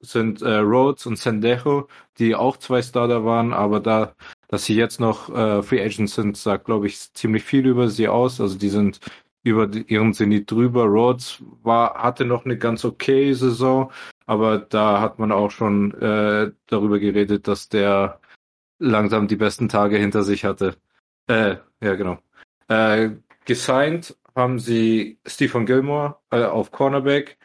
sind äh, Rhodes und Sendejo, die auch zwei Starter waren, aber da, dass sie jetzt noch äh, Free Agents sind, sagt, glaube ich, ziemlich viel über sie aus. Also die sind über die, ihren Zenit drüber. Rhodes war, hatte noch eine ganz okay Saison, aber da hat man auch schon äh, darüber geredet, dass der langsam die besten Tage hinter sich hatte. Äh, ja, genau. Äh, gesigned haben sie Stephen Gilmore äh, auf Cornerback,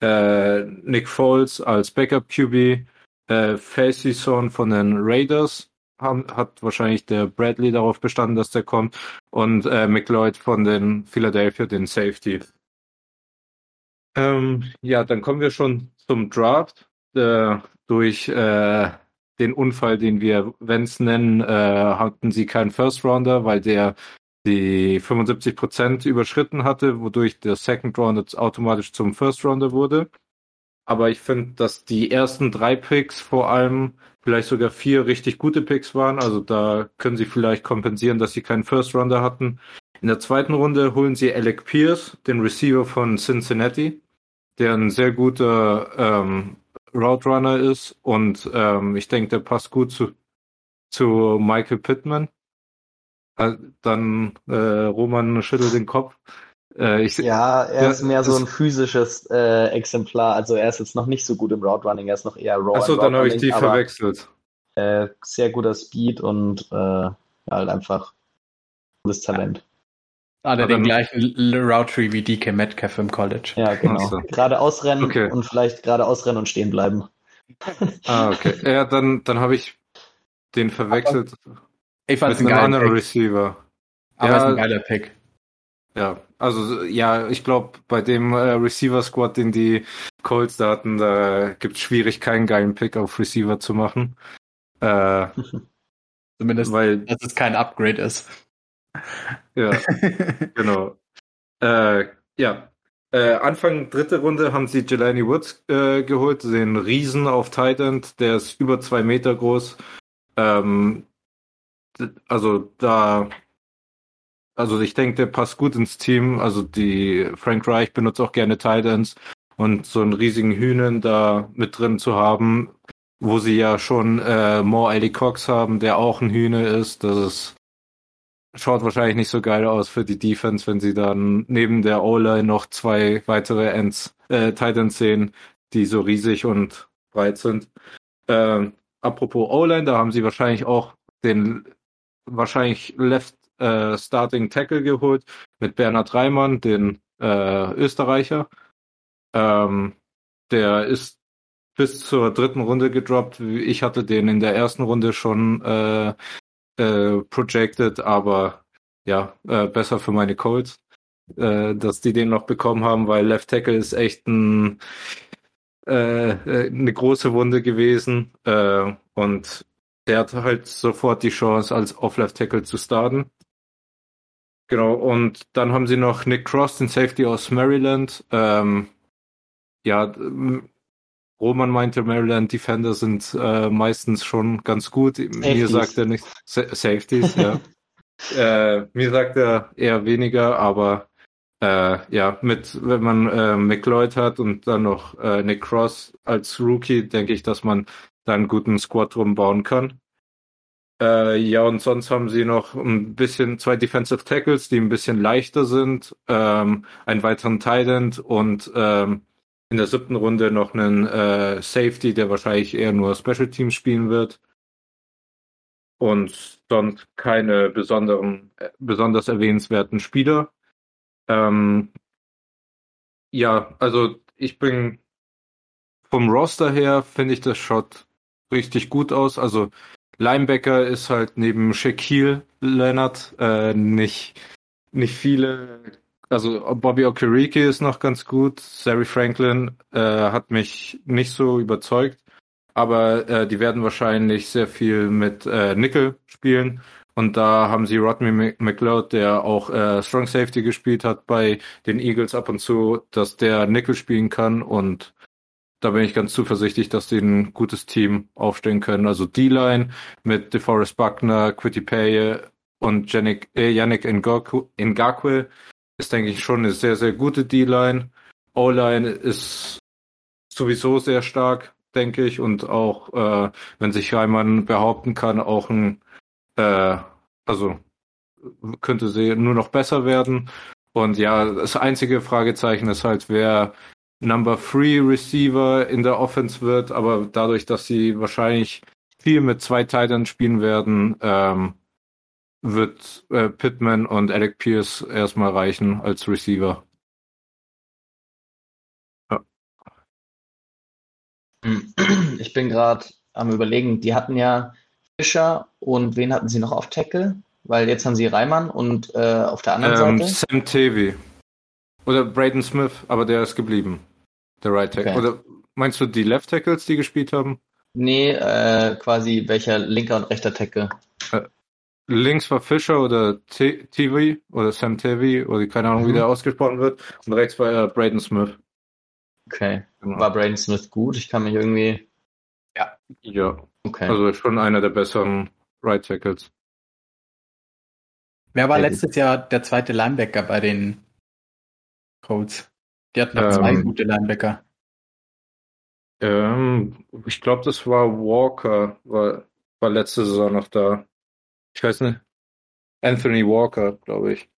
äh, Nick Foles als Backup QB, äh, Facyson von den Raiders haben, hat wahrscheinlich der Bradley darauf bestanden, dass der kommt und äh, McLeod von den Philadelphia, den Safety. Ähm, ja, dann kommen wir schon zum Draft. Äh, durch äh, den Unfall, den wir Vents nennen, äh, hatten sie keinen First Rounder, weil der die 75 Prozent überschritten hatte, wodurch der Second Rounder automatisch zum First Rounder wurde. Aber ich finde, dass die ersten drei Picks vor allem vielleicht sogar vier richtig gute Picks waren. Also da können sie vielleicht kompensieren, dass sie keinen First Rounder hatten. In der zweiten Runde holen sie Alec Pierce, den Receiver von Cincinnati, der ein sehr guter ähm, Route Runner ist und ähm, ich denke, der passt gut zu, zu Michael Pittman. Äh, dann äh, Roman schüttelt den Kopf. Äh, ich, ja, er ist mehr so ein physisches äh, Exemplar. Also er ist jetzt noch nicht so gut im Route Running, er ist noch eher raw. Achso, dann habe ich die aber, verwechselt. Äh, sehr guter Speed und äh, halt einfach gutes Talent. Ah, der den gleichen Route Tree wie DK Metcalf im College. Ja, genau. So. Gerade ausrennen okay. und vielleicht gerade ausrennen und stehen bleiben. Ah, okay. Ja, dann, dann habe ich den verwechselt. Ich fand einem anderen Pick. Receiver. Aber ja, ist ein geiler Pick. Ja, also ja, ich glaube, bei dem äh, Receiver-Squad, den die Colts da hatten, da gibt es schwierig, keinen geilen Pick auf Receiver zu machen. Äh, Zumindest, weil, dass es kein Upgrade ist. Ja, genau. Äh, ja, äh, Anfang dritte Runde haben sie Jelani Woods äh, geholt, den Riesen auf Tight End, der ist über zwei Meter groß. Ähm, also da, also ich denke, der passt gut ins Team. Also die Frank Reich benutzt auch gerne Tight Ends und so einen riesigen Hühnen da mit drin zu haben, wo sie ja schon äh, More Ali Cox haben, der auch ein Hühne ist, das ist schaut wahrscheinlich nicht so geil aus für die Defense, wenn sie dann neben der O-Line noch zwei weitere Ends, äh, Titans sehen, die so riesig und breit sind. Ähm, apropos O-Line, da haben sie wahrscheinlich auch den wahrscheinlich Left äh, Starting Tackle geholt mit Bernhard Reimann, den äh, Österreicher. Ähm, der ist bis zur dritten Runde gedroppt. Ich hatte den in der ersten Runde schon äh, äh, projected, aber ja, äh, besser für meine Colts, äh, dass die den noch bekommen haben, weil Left Tackle ist echt ein, äh, äh, eine große Wunde gewesen äh, und der hat halt sofort die Chance, als Off-Left Tackle zu starten. Genau, und dann haben sie noch Nick Cross, den Safety aus Maryland. Ähm, ja, Roman meinte, Maryland Defender sind äh, meistens schon ganz gut. Safeties. Mir sagt er nicht Sa Safeties, ja. äh, mir sagt er eher weniger, aber äh, ja, mit wenn man äh, McLeod hat und dann noch äh, Nick Cross als Rookie, denke ich, dass man da einen guten Squad rumbauen kann. Äh, ja, und sonst haben sie noch ein bisschen zwei Defensive Tackles, die ein bisschen leichter sind, ähm, einen weiteren End und ähm, in der siebten Runde noch einen äh, Safety, der wahrscheinlich eher nur Special Teams spielen wird. Und sonst keine besonderen, äh, besonders erwähnenswerten Spieler. Ähm, ja, also ich bin vom Roster her, finde ich, das schaut richtig gut aus. Also Linebacker ist halt neben Shaquille Leonard äh, nicht, nicht viele also Bobby Okereke ist noch ganz gut. Sari Franklin äh, hat mich nicht so überzeugt. Aber äh, die werden wahrscheinlich sehr viel mit äh, Nickel spielen. Und da haben sie Rodney McLeod, der auch äh, Strong Safety gespielt hat bei den Eagles ab und zu, dass der Nickel spielen kann. Und da bin ich ganz zuversichtlich, dass die ein gutes Team aufstellen können. Also D-Line mit DeForest Buckner, Quitty Paye und Yannick, äh, Yannick Ngakwe ist, denke ich, schon eine sehr, sehr gute D-Line. O-Line ist sowieso sehr stark, denke ich, und auch, äh, wenn sich Reimann behaupten kann, auch ein, äh, also könnte sie nur noch besser werden. Und ja, das einzige Fragezeichen ist halt, wer Number Three Receiver in der Offense wird, aber dadurch, dass sie wahrscheinlich viel mit zwei Titans spielen werden, ähm, wird äh, Pittman und Alec Pierce erstmal reichen als Receiver. Ja. Ich bin gerade am überlegen, die hatten ja Fischer und wen hatten sie noch auf Tackle? Weil jetzt haben sie Reimann und äh, auf der anderen ähm, Seite? Sam Tavy. Oder Braden Smith, aber der ist geblieben. Der Right Tackle. Okay. Oder meinst du die Left Tackles, die gespielt haben? Nee, äh, quasi welcher linker und rechter Tackle. Äh, links war Fischer oder TV oder Sam TV oder keine Ahnung, mhm. wie der ausgesprochen wird. Und rechts war äh, Braden Smith. Okay. Genau. War Braden Smith gut? Ich kann mich irgendwie. Ja. Ja. Okay. Also schon einer der besseren Right Tackles. Wer war letztes Jahr der zweite Linebacker bei den Colts? Die hatten noch ähm, zwei gute Linebacker. Ähm, ich glaube, das war Walker, war, war letzte Saison noch da. Ich weiß nicht. Anthony Walker, glaube ich.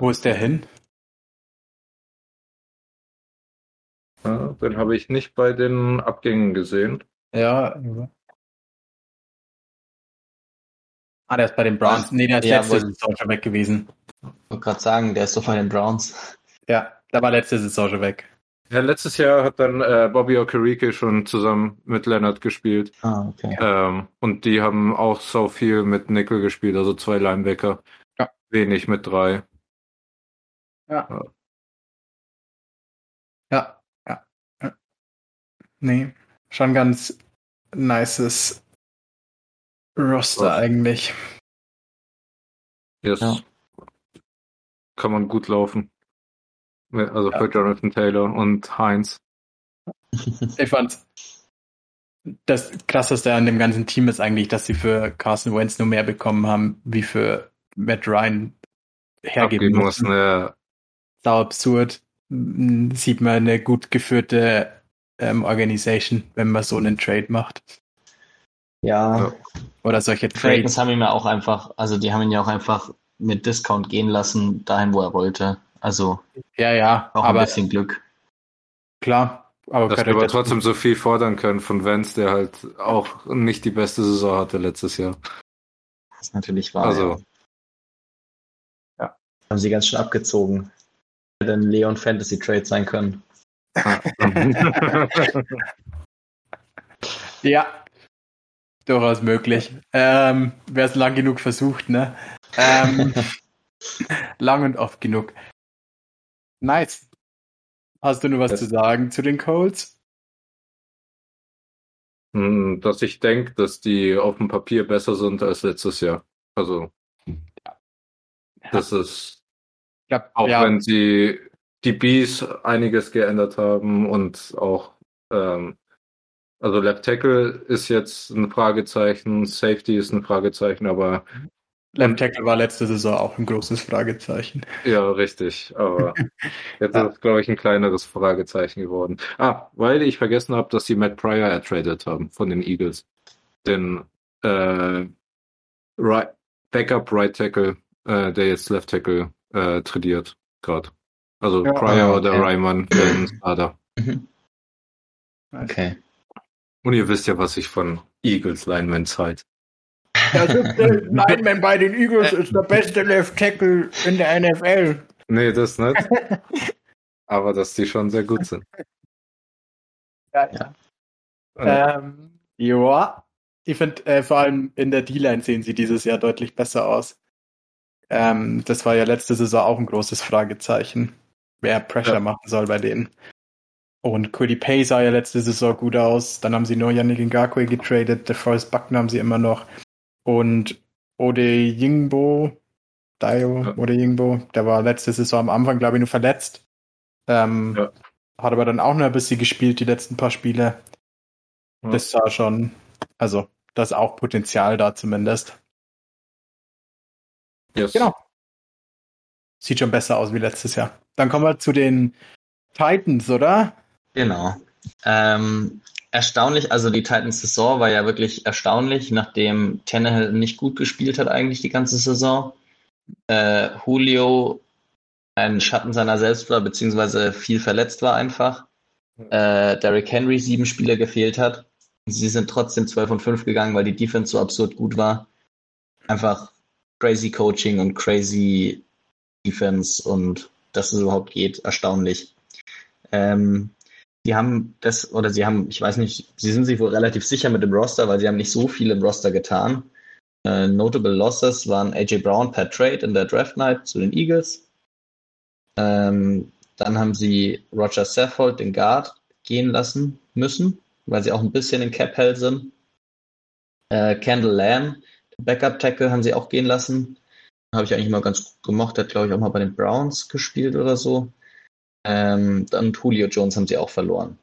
Wo ist der hin? Ja, den habe ich nicht bei den Abgängen gesehen. Ja. Ah, der ist bei den Browns. Nee, der ist ja, letzte Saison schon weg gewesen. Ich wollte gerade sagen, der ist doch bei den Browns. Ja, der war letzte Saison schon weg. Ja, letztes Jahr hat dann äh, Bobby Okereke schon zusammen mit Leonard gespielt. Ah, okay. Ähm, und die haben auch so viel mit Nickel gespielt, also zwei Linebacker. Ja. Wenig mit drei. Ja. Ja, ja. ja. Nee, schon ganz nices Roster Was? eigentlich. Yes. Ja. Kann man gut laufen. Also ja. für Jonathan Taylor und Heinz. Ich fand das krasseste an dem ganzen Team ist eigentlich, dass sie für Carson Wentz nur mehr bekommen haben, wie für Matt Ryan hergeben mussten. Ja. Sau absurd. Sieht man eine gut geführte ähm, Organisation, wenn man so einen Trade macht. Ja. Oder solche Trades. haben ihn ja auch einfach, also die haben ihn ja auch einfach mit Discount gehen lassen, dahin, wo er wollte. Also ja, ja, auch aber, ein bisschen Glück. Klar, aber dass wir aber trotzdem so viel fordern können von Vance, der halt auch nicht die beste Saison hatte letztes Jahr. Das ist natürlich wahr. Also ja. ja. Haben sie ganz schön abgezogen. Denn Leon Fantasy Trade sein können. ja, durchaus möglich. Ähm, Wer es lang genug versucht, ne? Ähm, lang und oft genug. Nice. Hast du nur was das zu sagen zu den Colts? Hm, dass ich denke, dass die auf dem Papier besser sind als letztes Jahr. Also, ja. das ist, glaub, auch ja. wenn sie die Bees einiges geändert haben und auch, ähm, also Left Tackle ist jetzt ein Fragezeichen, Safety ist ein Fragezeichen, aber Left Tackle war letzte Saison auch ein großes Fragezeichen. Ja, richtig. Aber jetzt ja. ist es, glaube ich, ein kleineres Fragezeichen geworden. Ah, weil ich vergessen habe, dass sie Matt Pryor ertradet haben von den Eagles. Den äh, right, Backup Right Tackle, äh, der jetzt Left Tackle äh, trainiert gerade. Also ja, Pryor okay. oder Ryman werden Starter. Mhm. Okay. Und ihr wisst ja, was ich von Eagles Linemen halt. Der siebte Lineman bei den Eagles ist der beste Left Tackle in der NFL. Nee, das nicht. Aber dass die schon sehr gut sind. Ja, ja. Ähm, ja. Ich finde, äh, vor allem in der D-Line sehen sie dieses Jahr deutlich besser aus. Ähm, das war ja letzte Saison auch ein großes Fragezeichen, wer Pressure ja. machen soll bei denen. Und Cody Pay sah ja letzte Saison gut aus. Dann haben sie nur Yannick Ngakwe getradet. The Forest Buckner haben sie immer noch. Und Ode Yingbo, Dio Ja. Ode Yingbo, der war letzte Saison am Anfang, glaube ich, nur verletzt. Ähm, Ja. Hat aber dann auch noch ein bisschen gespielt, die letzten paar Spiele. Ja. Das sah schon, also, da ist auch Potenzial da zumindest. Yes. Genau. Sieht schon besser aus wie letztes Jahr. Dann kommen wir zu den Titans, oder? Genau. Ähm, erstaunlich, also die Titans Saison war ja wirklich erstaunlich, nachdem Tannehill nicht gut gespielt hat eigentlich die ganze Saison. Äh, Julio ein Schatten seiner selbst war, beziehungsweise viel verletzt war einfach. Äh, Derrick Henry sieben Spieler gefehlt hat. Sie sind trotzdem 12 und 5 gegangen, weil die Defense so absurd gut war. Einfach crazy Coaching und crazy Defense und dass es überhaupt geht, erstaunlich. Ähm, die haben das, oder sie haben, ich weiß nicht, sie sind sich wohl relativ sicher mit dem Roster, weil sie haben nicht so viel im Roster getan. Äh, notable Losses waren AJ Brown per Trade in der Draft Night zu den Eagles. Ähm, dann haben sie Roger Saffold, den Guard, gehen lassen müssen, weil sie auch ein bisschen in Cap Hell sind. Äh, Kendall Lamb, den Backup Tackle, haben sie auch gehen lassen. Habe ich eigentlich mal ganz gemocht, hat glaube ich auch mal bei den Browns gespielt oder so. Ähm, dann Julio Jones haben sie auch verloren.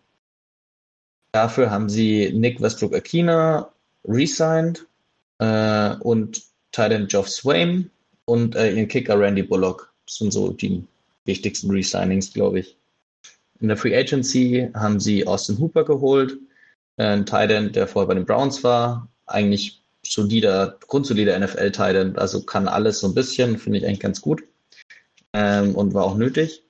Dafür haben sie Nick Westbrook Akina resigned äh, und Titan Geoff Swain und äh, ihren Kicker Randy Bullock. Das sind so die wichtigsten Resignings, glaube ich. In der Free Agency haben sie Austin Hooper geholt, äh, ein Titan, der vorher bei den Browns war. Eigentlich solider, grundsolider NFL-Titan, also kann alles so ein bisschen, finde ich eigentlich ganz gut. Ähm, und war auch nötig.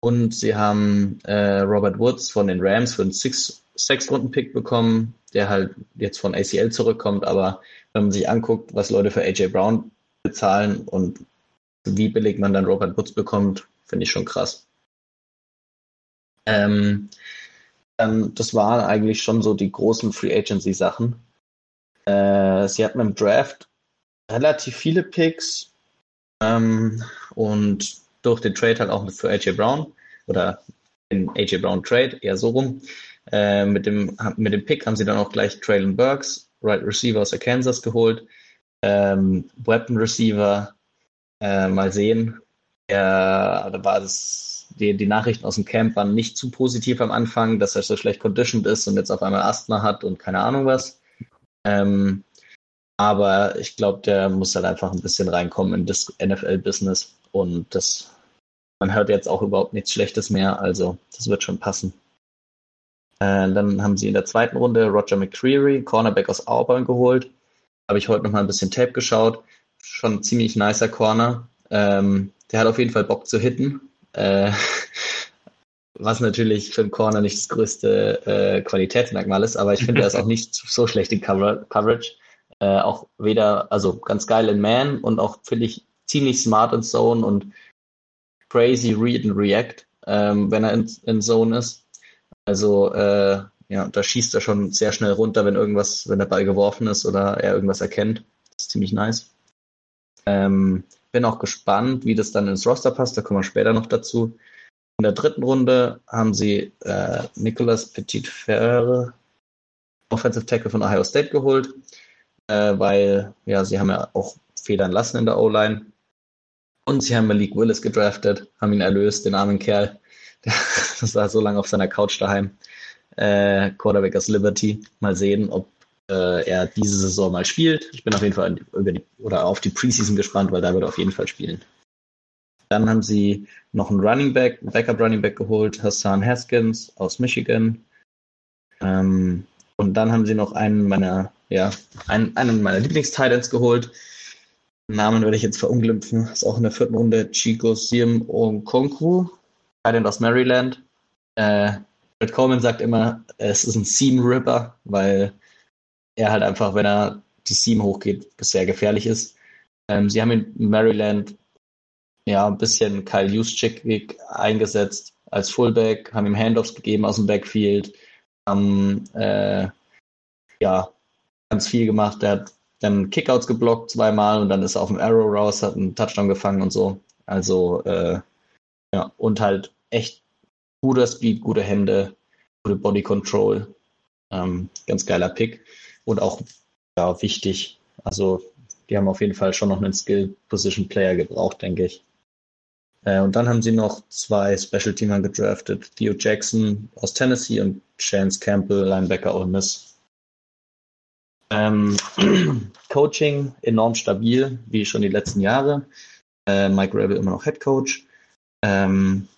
Und sie haben äh, Robert Woods von den Rams für einen Sechs-Runden-Pick bekommen, der halt jetzt von ACL zurückkommt. Aber wenn man sich anguckt, was Leute für AJ Brown bezahlen und wie billig man dann Robert Woods bekommt, finde ich schon krass. Ähm, ähm, das waren eigentlich schon so die großen Free Agency-Sachen. Äh, sie hatten im Draft relativ viele Picks ähm, und durch den Trade halt auch für AJ Brown oder den AJ Brown Trade, eher so rum. Äh, mit, dem, mit dem Pick haben sie dann auch gleich Traylon Burks, Right Receiver aus Kansas geholt. Ähm, Weapon Receiver, äh, mal sehen. Ja, da war das, die, die Nachrichten aus dem Camp waren nicht zu positiv am Anfang, dass er so schlecht conditioned ist und jetzt auf einmal Asthma hat und keine Ahnung was. Ähm, aber ich glaube, der muss halt einfach ein bisschen reinkommen in das NFL-Business und das, man hört jetzt auch überhaupt nichts Schlechtes mehr, also das wird schon passen. Äh, dann haben sie in der zweiten Runde Roger McCreary, Cornerback aus Auburn, geholt. Habe ich heute noch mal ein bisschen Tape geschaut. Schon ein ziemlich nicer Corner. Ähm, der hat auf jeden Fall Bock zu hitten. Äh, was natürlich für einen Corner nicht das größte äh, Qualitätsmerkmal ist, aber ich finde, er ist auch nicht so schlecht in Cover Coverage. Äh, auch weder, also ganz geil in Man und auch finde ich ziemlich smart in Zone und crazy Read and React, ähm, wenn er in, in Zone ist. Also äh, ja, da schießt er schon sehr schnell runter, wenn irgendwas, wenn der Ball geworfen ist oder er irgendwas erkennt. Das ist ziemlich nice. Ähm, bin auch gespannt, wie das dann ins Roster passt. Da kommen wir später noch dazu. In der dritten Runde haben sie äh, Nicolas Petit-Ferre, Offensive Tackle von Ohio State geholt, äh, weil ja, sie haben ja auch Federn lassen in der O-Line. Und sie haben Malik Willis gedraftet, haben ihn erlöst, den armen Kerl. Das war so lange auf seiner Couch daheim. Äh, Quarterback aus Liberty. Mal sehen, ob äh, er diese Saison mal spielt. Ich bin auf jeden Fall über die, oder auf die Preseason gespannt, weil da wird er auf jeden Fall spielen. Dann haben sie noch einen Running Back, einen Backup Running Back geholt, Hassan Haskins aus Michigan. Ähm, und dann haben sie noch einen meiner, ja, einen, einen meiner Lieblings-Titans geholt. Namen werde ich jetzt verunglimpfen. Ist auch in der vierten Runde Chico Siem Okonkwo, Titan aus Maryland. Äh, Brett Coleman sagt immer, es ist ein Seam Ripper, weil er halt einfach, wenn er die Seam hochgeht, sehr gefährlich ist. Ähm, sie haben in Maryland ja ein bisschen Kyle Juszczyk eingesetzt als Fullback, haben ihm Handoffs gegeben aus dem Backfield, haben äh, ja ganz viel gemacht. Der hat dann Kickouts geblockt zweimal und dann ist er auf dem Arrow raus, hat einen Touchdown gefangen und so. Also äh, ja, und halt echt guter Speed, gute Hände. gute Body Control. Ähm, ganz geiler Pick. Und auch ja, wichtig. Also die haben auf jeden Fall schon noch einen Skill-Position-Player gebraucht, denke ich. Äh, und dann haben sie noch zwei Special-Teamer gedraftet. Theo Jackson aus Tennessee und Chance Campbell, Linebacker Ole Miss. Ähm, Coaching enorm stabil, wie schon die letzten Jahre. Äh, Mike Rebel immer noch Head Coach. Ähm,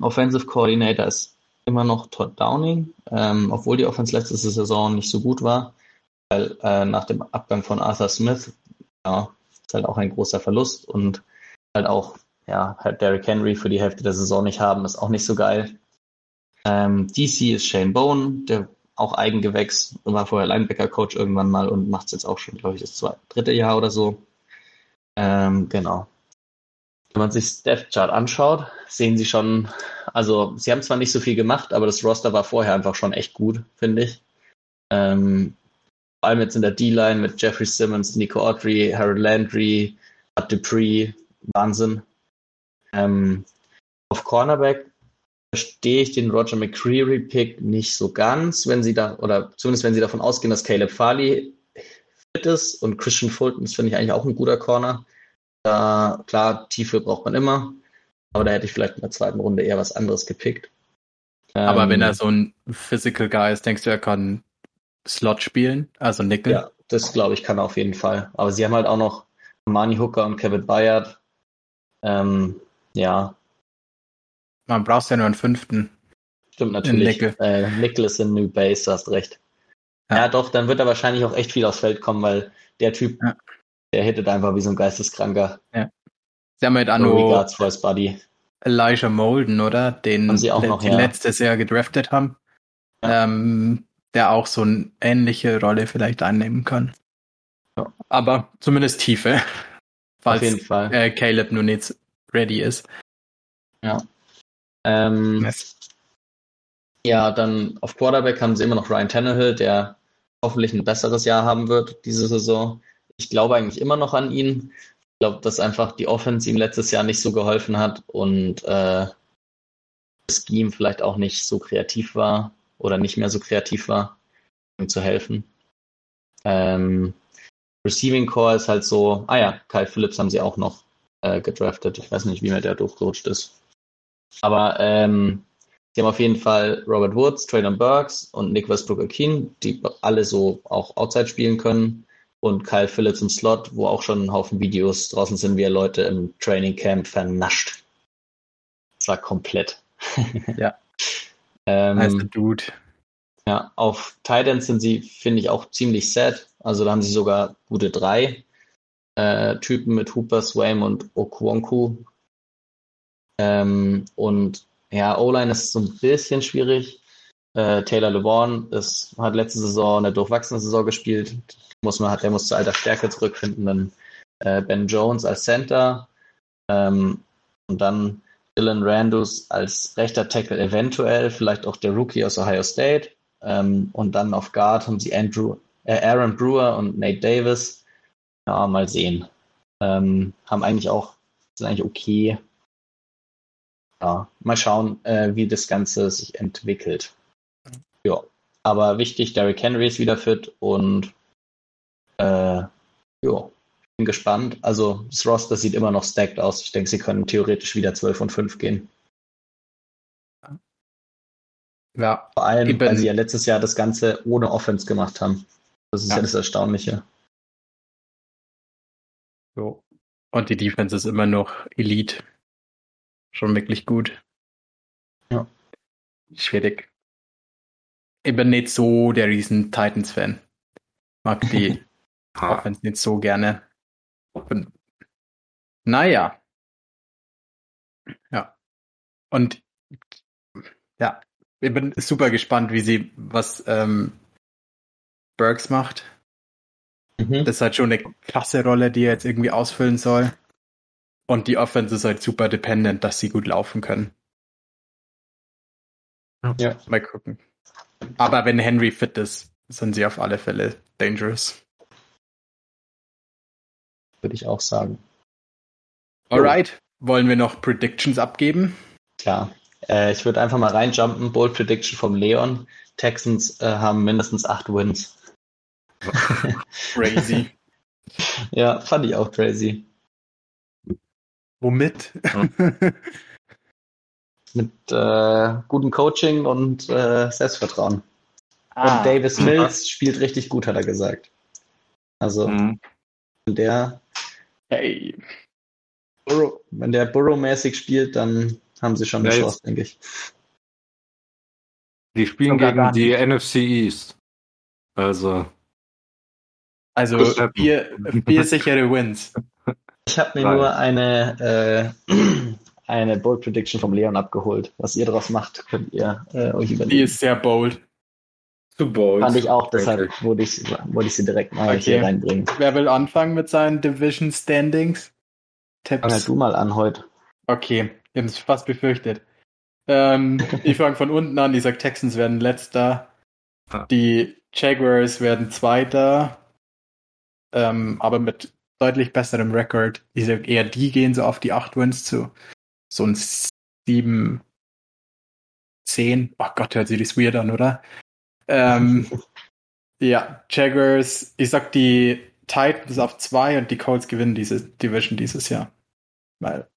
Offensive Coordinator ist immer noch Todd Downing, ähm, obwohl die Offense letzte Saison nicht so gut war, weil äh, nach dem Abgang von Arthur Smith, ja, ist halt auch ein großer Verlust und halt auch, ja, halt Derrick Henry für die Hälfte der Saison nicht haben, ist auch nicht so geil. Ähm, DC ist Shane Bone, der auch Eigengewächs, war vorher Linebacker-Coach irgendwann mal und macht es jetzt auch schon, glaube ich, das zweite, dritte Jahr oder so. Ähm, genau. Wenn man sich Death Chart anschaut, sehen sie schon, also sie haben zwar nicht so viel gemacht, aber das Roster war vorher einfach schon echt gut, finde ich. Ähm, vor allem jetzt in der D-Line mit Jeffrey Simmons, Nico Autry, Harold Landry, Bud Dupree, Wahnsinn. Ähm, auf Cornerback verstehe ich den Roger McCreary-Pick nicht so ganz, wenn sie da, oder zumindest wenn sie davon ausgehen, dass Caleb Farley fit ist und Christian Fulton ist, finde ich eigentlich auch ein guter Corner. Da, klar, Tiefe braucht man immer, aber da hätte ich vielleicht in der zweiten Runde eher was anderes gepickt. Aber Ähm, wenn er so ein Physical Guy ist, denkst du, er kann Slot spielen, also Nickel? Ja, das glaube ich kann er auf jeden Fall. Aber sie haben halt auch noch Mani Hooker und Kevin Bayard. Ähm, ja, Man braucht ja nur einen fünften. stimmt natürlich. Nickel. Äh, Nickel ist in New Base, hast recht. Ja. Ja. doch, dann wird er wahrscheinlich auch echt viel aufs Feld kommen, weil der Typ, Ja. der hittet einfach wie so ein Geisteskranker. Sie haben halt auch No nur regards for his buddy. Elijah Molden, oder? Den Haben sie auch noch, die ja. letztes Jahr gedraftet haben. Ja. Ähm, der auch so eine ähnliche Rolle vielleicht einnehmen kann. Ja. Aber zumindest Tiefe. Auf jeden Falls Fall. äh, Caleb nun jetzt ready ist. Ähm, Yes. Ja, dann auf Quarterback haben sie immer noch Ryan Tannehill, der hoffentlich ein besseres Jahr haben wird diese Saison. Ich glaube eigentlich immer noch an ihn. Ich glaube, dass einfach die Offense ihm letztes Jahr nicht so geholfen hat und äh, das Scheme vielleicht auch nicht so kreativ war oder nicht mehr so kreativ war, ihm zu helfen. Ähm, Receiving Core ist halt so, ah ja, Kyle Phillips haben sie auch noch äh, gedraftet. Ich weiß nicht, wie mir der durchgerutscht ist. Aber ähm, Sie haben auf jeden Fall Robert Woods, Traylon Burks und Nick Westbrook Akin, die alle so auch Outside spielen können. Und Kyle Phillips im Slot, wo auch schon ein Haufen Videos draußen sind, wie er Leute im Training Camp vernascht. Das war komplett. Ja. ähm, der Dude. ja, auf Titans sind sie, finde ich, auch ziemlich sad. Also da haben sie sogar gute drei äh, Typen mit Hooper, Swaim und Okwonku. Ähm, und ja, O-Line ist so ein bisschen schwierig. Äh, Taylor LeVaughn ist, hat letzte Saison eine durchwachsene Saison gespielt. Muss man, der muss zu alter Stärke zurückfinden. Dann äh, Ben Jones als Center. Ähm, und dann Dylan Randus als rechter Tackle eventuell, vielleicht auch der Rookie aus Ohio State. Ähm, und dann auf Guard haben sie Andrew, äh, Aaron Brewer und Nate Davis. Ja, mal sehen. Ähm, haben eigentlich auch, sind eigentlich okay. Ja, mal schauen, äh, wie das Ganze sich entwickelt. Ja, aber wichtig, Derrick Henry ist wieder fit und äh, ja, bin gespannt. Also das Roster sieht immer noch stacked aus. Ich denke, sie können theoretisch wieder 12 und 5 gehen. Ja, Vor allem, Eben. weil sie ja letztes Jahr das Ganze ohne Offense gemacht haben. Das ist ja, Ja. das Erstaunliche. so. Und die Defense ist immer noch Elite. Schon wirklich gut. Ja. Schwierig. Ich bin nicht so der riesen Titans-Fan. Mag die. Offense nicht so gerne. Und, naja. Ja. Und ja, ich bin super gespannt, wie sie, was ähm, Burks macht. Mhm. Das ist halt schon eine krasse Rolle, die er jetzt irgendwie ausfüllen soll. Und die Offense ist halt super dependent, dass sie gut laufen können. Ja. Mal gucken. Aber wenn Henry fit ist, sind sie auf alle Fälle dangerous. Würde ich auch sagen. Alright. Wollen wir noch Predictions abgeben? Klar. Äh, ich würde einfach mal reinjumpen. Bold Prediction vom Leon. Texans äh, haben mindestens acht Wins. Crazy. ja, fand ich auch crazy. Womit? Mit äh, gutem Coaching und äh, Selbstvertrauen. Ah. Und Davis Mills spielt richtig gut, hat er gesagt. Also, Mhm. wenn der, Hey. Burrow, wenn der Burrow-mäßig spielt, dann haben sie schon eine Ja, Chance, denke ich. Die spielen gegen die NFC East. Also, Also vier, vier sichere Wins. Ich habe mir Drei. nur eine, äh, eine Bold Prediction vom Leon abgeholt. Was ihr daraus macht, könnt ihr äh, euch Die überlegen. ist sehr bold. zu bold. Fand ich auch, deshalb denke wollte ich, wollte ich sie direkt mal Okay. hier reinbringen. Wer will anfangen mit seinen Division Standings? Fang halt Tipps. du mal an heute. Okay, ich habe es fast befürchtet. Ähm, ich fange von unten an. Ich sag, Texans werden letzter. Ah. Die Jaguars werden zweiter. Ähm, aber mit deutlich besserem Rekord. Ich sag eher, die gehen so auf die 8 Wins zu. So ein 7, 10. Oh Gott, hört sich das weird an, oder? Ähm, ja, Jaguars. Ich sag, die Titans auf 2 und die Colts gewinnen diese Division dieses Jahr. Weil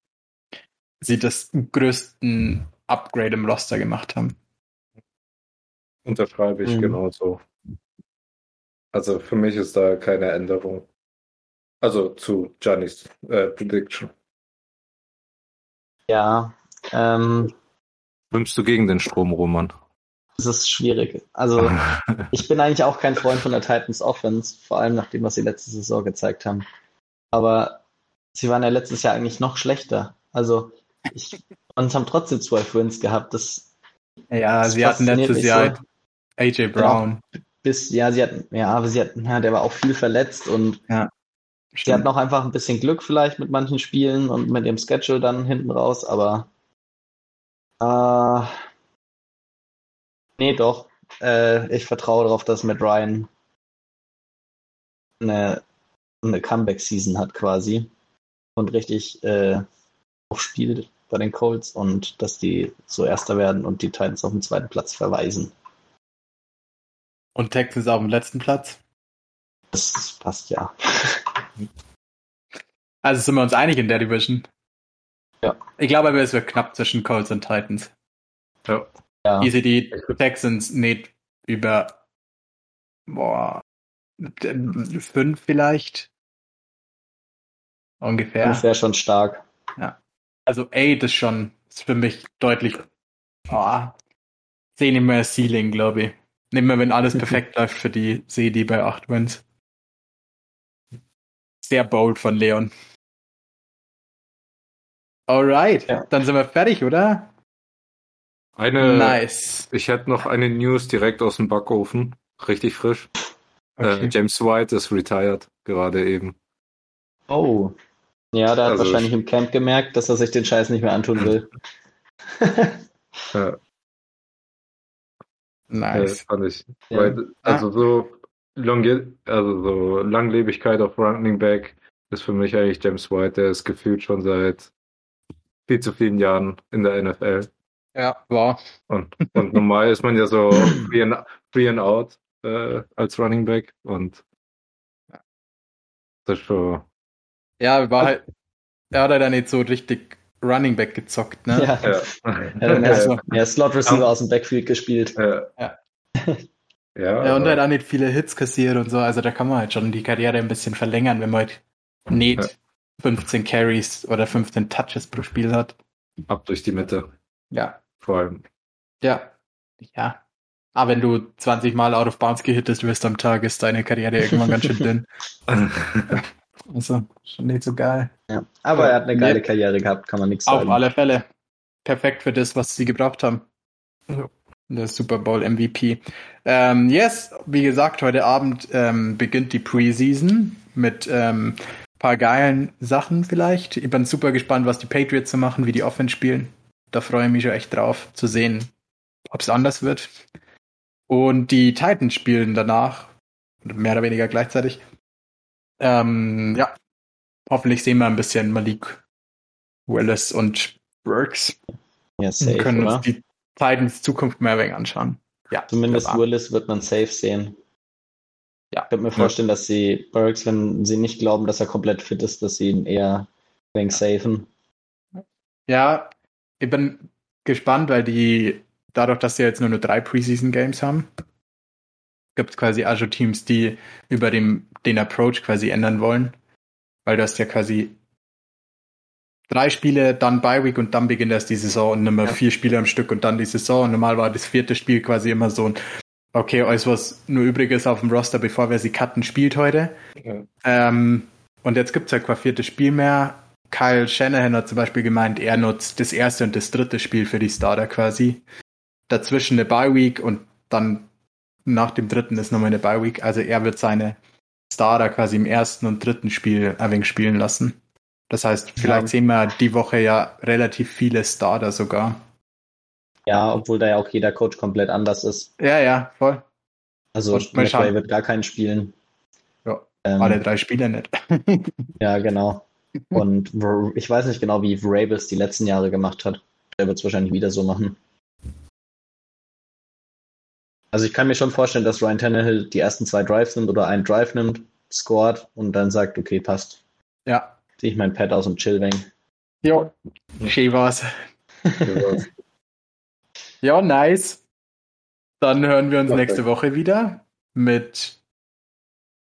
sie das größten Upgrade im Roster gemacht haben. Unterschreibe ich Mhm. genauso. Also für mich ist da keine Änderung. Also zu Giannis äh, Prediction. Ja, ähm, Schwimmst du gegen den Strom, Roman? es ist schwierig. Also, ich bin eigentlich auch kein Freund von der Titans Offense, vor allem nach dem, was sie letzte Saison gezeigt haben. Aber sie waren ja letztes Jahr eigentlich noch schlechter. Also, ich, und haben trotzdem zwölf Wins gehabt. Das Ja, Das sie hatten letztes Jahr so. AJ Brown. bis, ja, sie hatten, ja, aber sie hatten, ja, der war auch viel verletzt und sie hatten auch einfach ein bisschen Glück vielleicht mit manchen Spielen und mit ihrem Schedule dann hinten raus, aber äh, nee, doch. Äh, ich vertraue darauf, dass Matt Ryan eine, eine Comeback-Season hat quasi und richtig äh, aufspielt bei den Colts und dass die so Erster werden und die Titans auf den zweiten Platz verweisen. Und Texans auf dem letzten Platz. Das passt ja. Also sind wir uns einig in der Division. Ja. Ich glaube aber, es wird knapp zwischen Colts und Titans. Ja. Ja. Easy die Texans nicht über boah, fünf vielleicht. Ungefähr. Das wäre schon stark. Also eight ist schon ist für mich deutlich. Oh, sehe nicht mehr Ceiling, glaube ich. Nicht mehr, wenn alles perfekt läuft für die, sehe die bei 8 Wins. Sehr bold von Leon. Alright, Ja. dann sind wir fertig, oder? Eine, nice. ich hätte noch eine News direkt aus dem Backofen. Richtig frisch. Okay. Äh, James White ist retired, gerade eben. Oh. Ja, der hat Also wahrscheinlich ich- im Camp gemerkt, dass er sich den Scheiß nicht mehr antun will. Äh, nice. äh, fand ich. Ja. Weil, also so, Longe also so Langlebigkeit auf Running Back ist für mich eigentlich James White. Der ist gefühlt schon seit viel zu vielen Jahren in der NFL. Ja, war. Und, und normal ist man ja so free and, free and out äh, als Running Back. Und das ist schon. Ja, war halt. Er hat halt nicht so richtig Running Back gezockt, ne? Ja. Ja. Er hat mehr, mehr Slot Receiver Ja. aus dem Backfield gespielt. Äh, Ja. Ja, Ja, und halt auch nicht viele Hits kassiert und so. Also da kann man halt schon die Karriere ein bisschen verlängern, wenn man halt nicht Ja. 15 Carries oder 15 Touches pro Spiel hat. ab durch die Mitte, Ja. vor allem. Ja. Ja. Aber wenn du 20 Mal out of bounds gehittest wirst am Tag, ist deine Karriere irgendwann ganz schön dünn. Also, schon nicht so geil. Ja. Aber er hat eine geile Karriere gehabt, kann man nichts Auf sagen. alle Fälle. Perfekt für das, was sie gebraucht haben. Der Super Bowl MVP. Ähm, yes, wie gesagt, heute Abend ähm, beginnt die Preseason mit ähm, paar geilen Sachen vielleicht. Ich bin super gespannt, was die Patriots so machen, wie die Offense spielen. Da freue ich mich schon echt drauf zu sehen, ob es anders wird. Und die Titans spielen danach, mehr oder weniger gleichzeitig. Ähm, ja, hoffentlich sehen wir ein bisschen Malik Willis und Burks. Ja, und safe, können oder? uns die Titans Zukunft mehr wegen anschauen. Ja, Zumindest. Willis wird man safe sehen. Ja. Ich könnte mir vorstellen, dass sie Burks, wenn sie nicht glauben, dass er komplett fit ist, dass sie ihn eher wegen safen. Ja, ich bin gespannt, weil die, dadurch, dass sie jetzt nur, nur drei Preseason-Games haben, gibt es quasi schon Teams, die über dem, den Approach quasi ändern wollen. Weil du hast ja quasi drei Spiele, dann Bye Week und dann beginnt erst die Saison und immer Ja. vier Spiele am Stück und dann die Saison. Und normal war das vierte Spiel quasi immer so ein, okay, alles was nur übrig ist auf dem Roster, bevor wir sie cutten, spielt heute. Ja. Ähm, und jetzt gibt's halt kein viertes Spiel mehr. Kyle Shanahan hat zum Beispiel gemeint, er nutzt das erste und das dritte Spiel für die Starter quasi. Dazwischen eine Bye Week und dann nach dem dritten ist nochmal eine Bye Week. Also er wird seine Starter quasi im ersten und dritten Spiel ein wenig spielen lassen. Das heißt, vielleicht Ja. sehen wir die Woche ja relativ viele Starter sogar. Ja, obwohl da ja auch jeder Coach komplett anders ist. Ja, ja, voll. Also schauen. wird gar keinen spielen. Ja, Ähm, Alle drei Spiele nicht. Ja, genau. Und ich weiß nicht genau, wie Vrabel es die letzten Jahre gemacht hat. Der wird es wahrscheinlich wieder so machen. Also ich kann mir schon vorstellen, dass Ryan Tannehill die ersten zwei Drives nimmt oder einen Drive nimmt, scored und dann sagt, okay, passt. ja. Zieh ich mein Pad aus und chill weg. Jo. Schön war's. Ja, nice. Dann hören wir uns Perfekt. nächste Woche wieder mit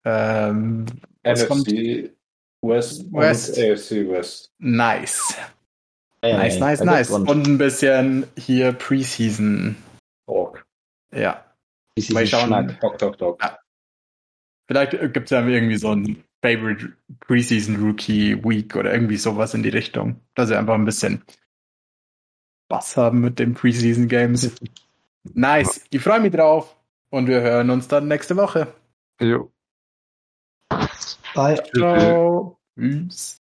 ähm, was kommt? NFC West, West. und AFC West. Nice. Hey, Nice, nice, nice. Glückwunsch. Und ein bisschen hier Preseason. Org. Ja. Diesen mal schauen. Schnack. Doc, doc, doc. Vielleicht gibt es ja irgendwie so ein Favorite Preseason Rookie Week oder irgendwie sowas in die Richtung. Dass wir einfach ein bisschen Spaß haben mit den Preseason Games. Nice. Ich freue mich drauf. Und wir hören uns dann nächste Woche. Jo. Bye. Ciao. Tschüss.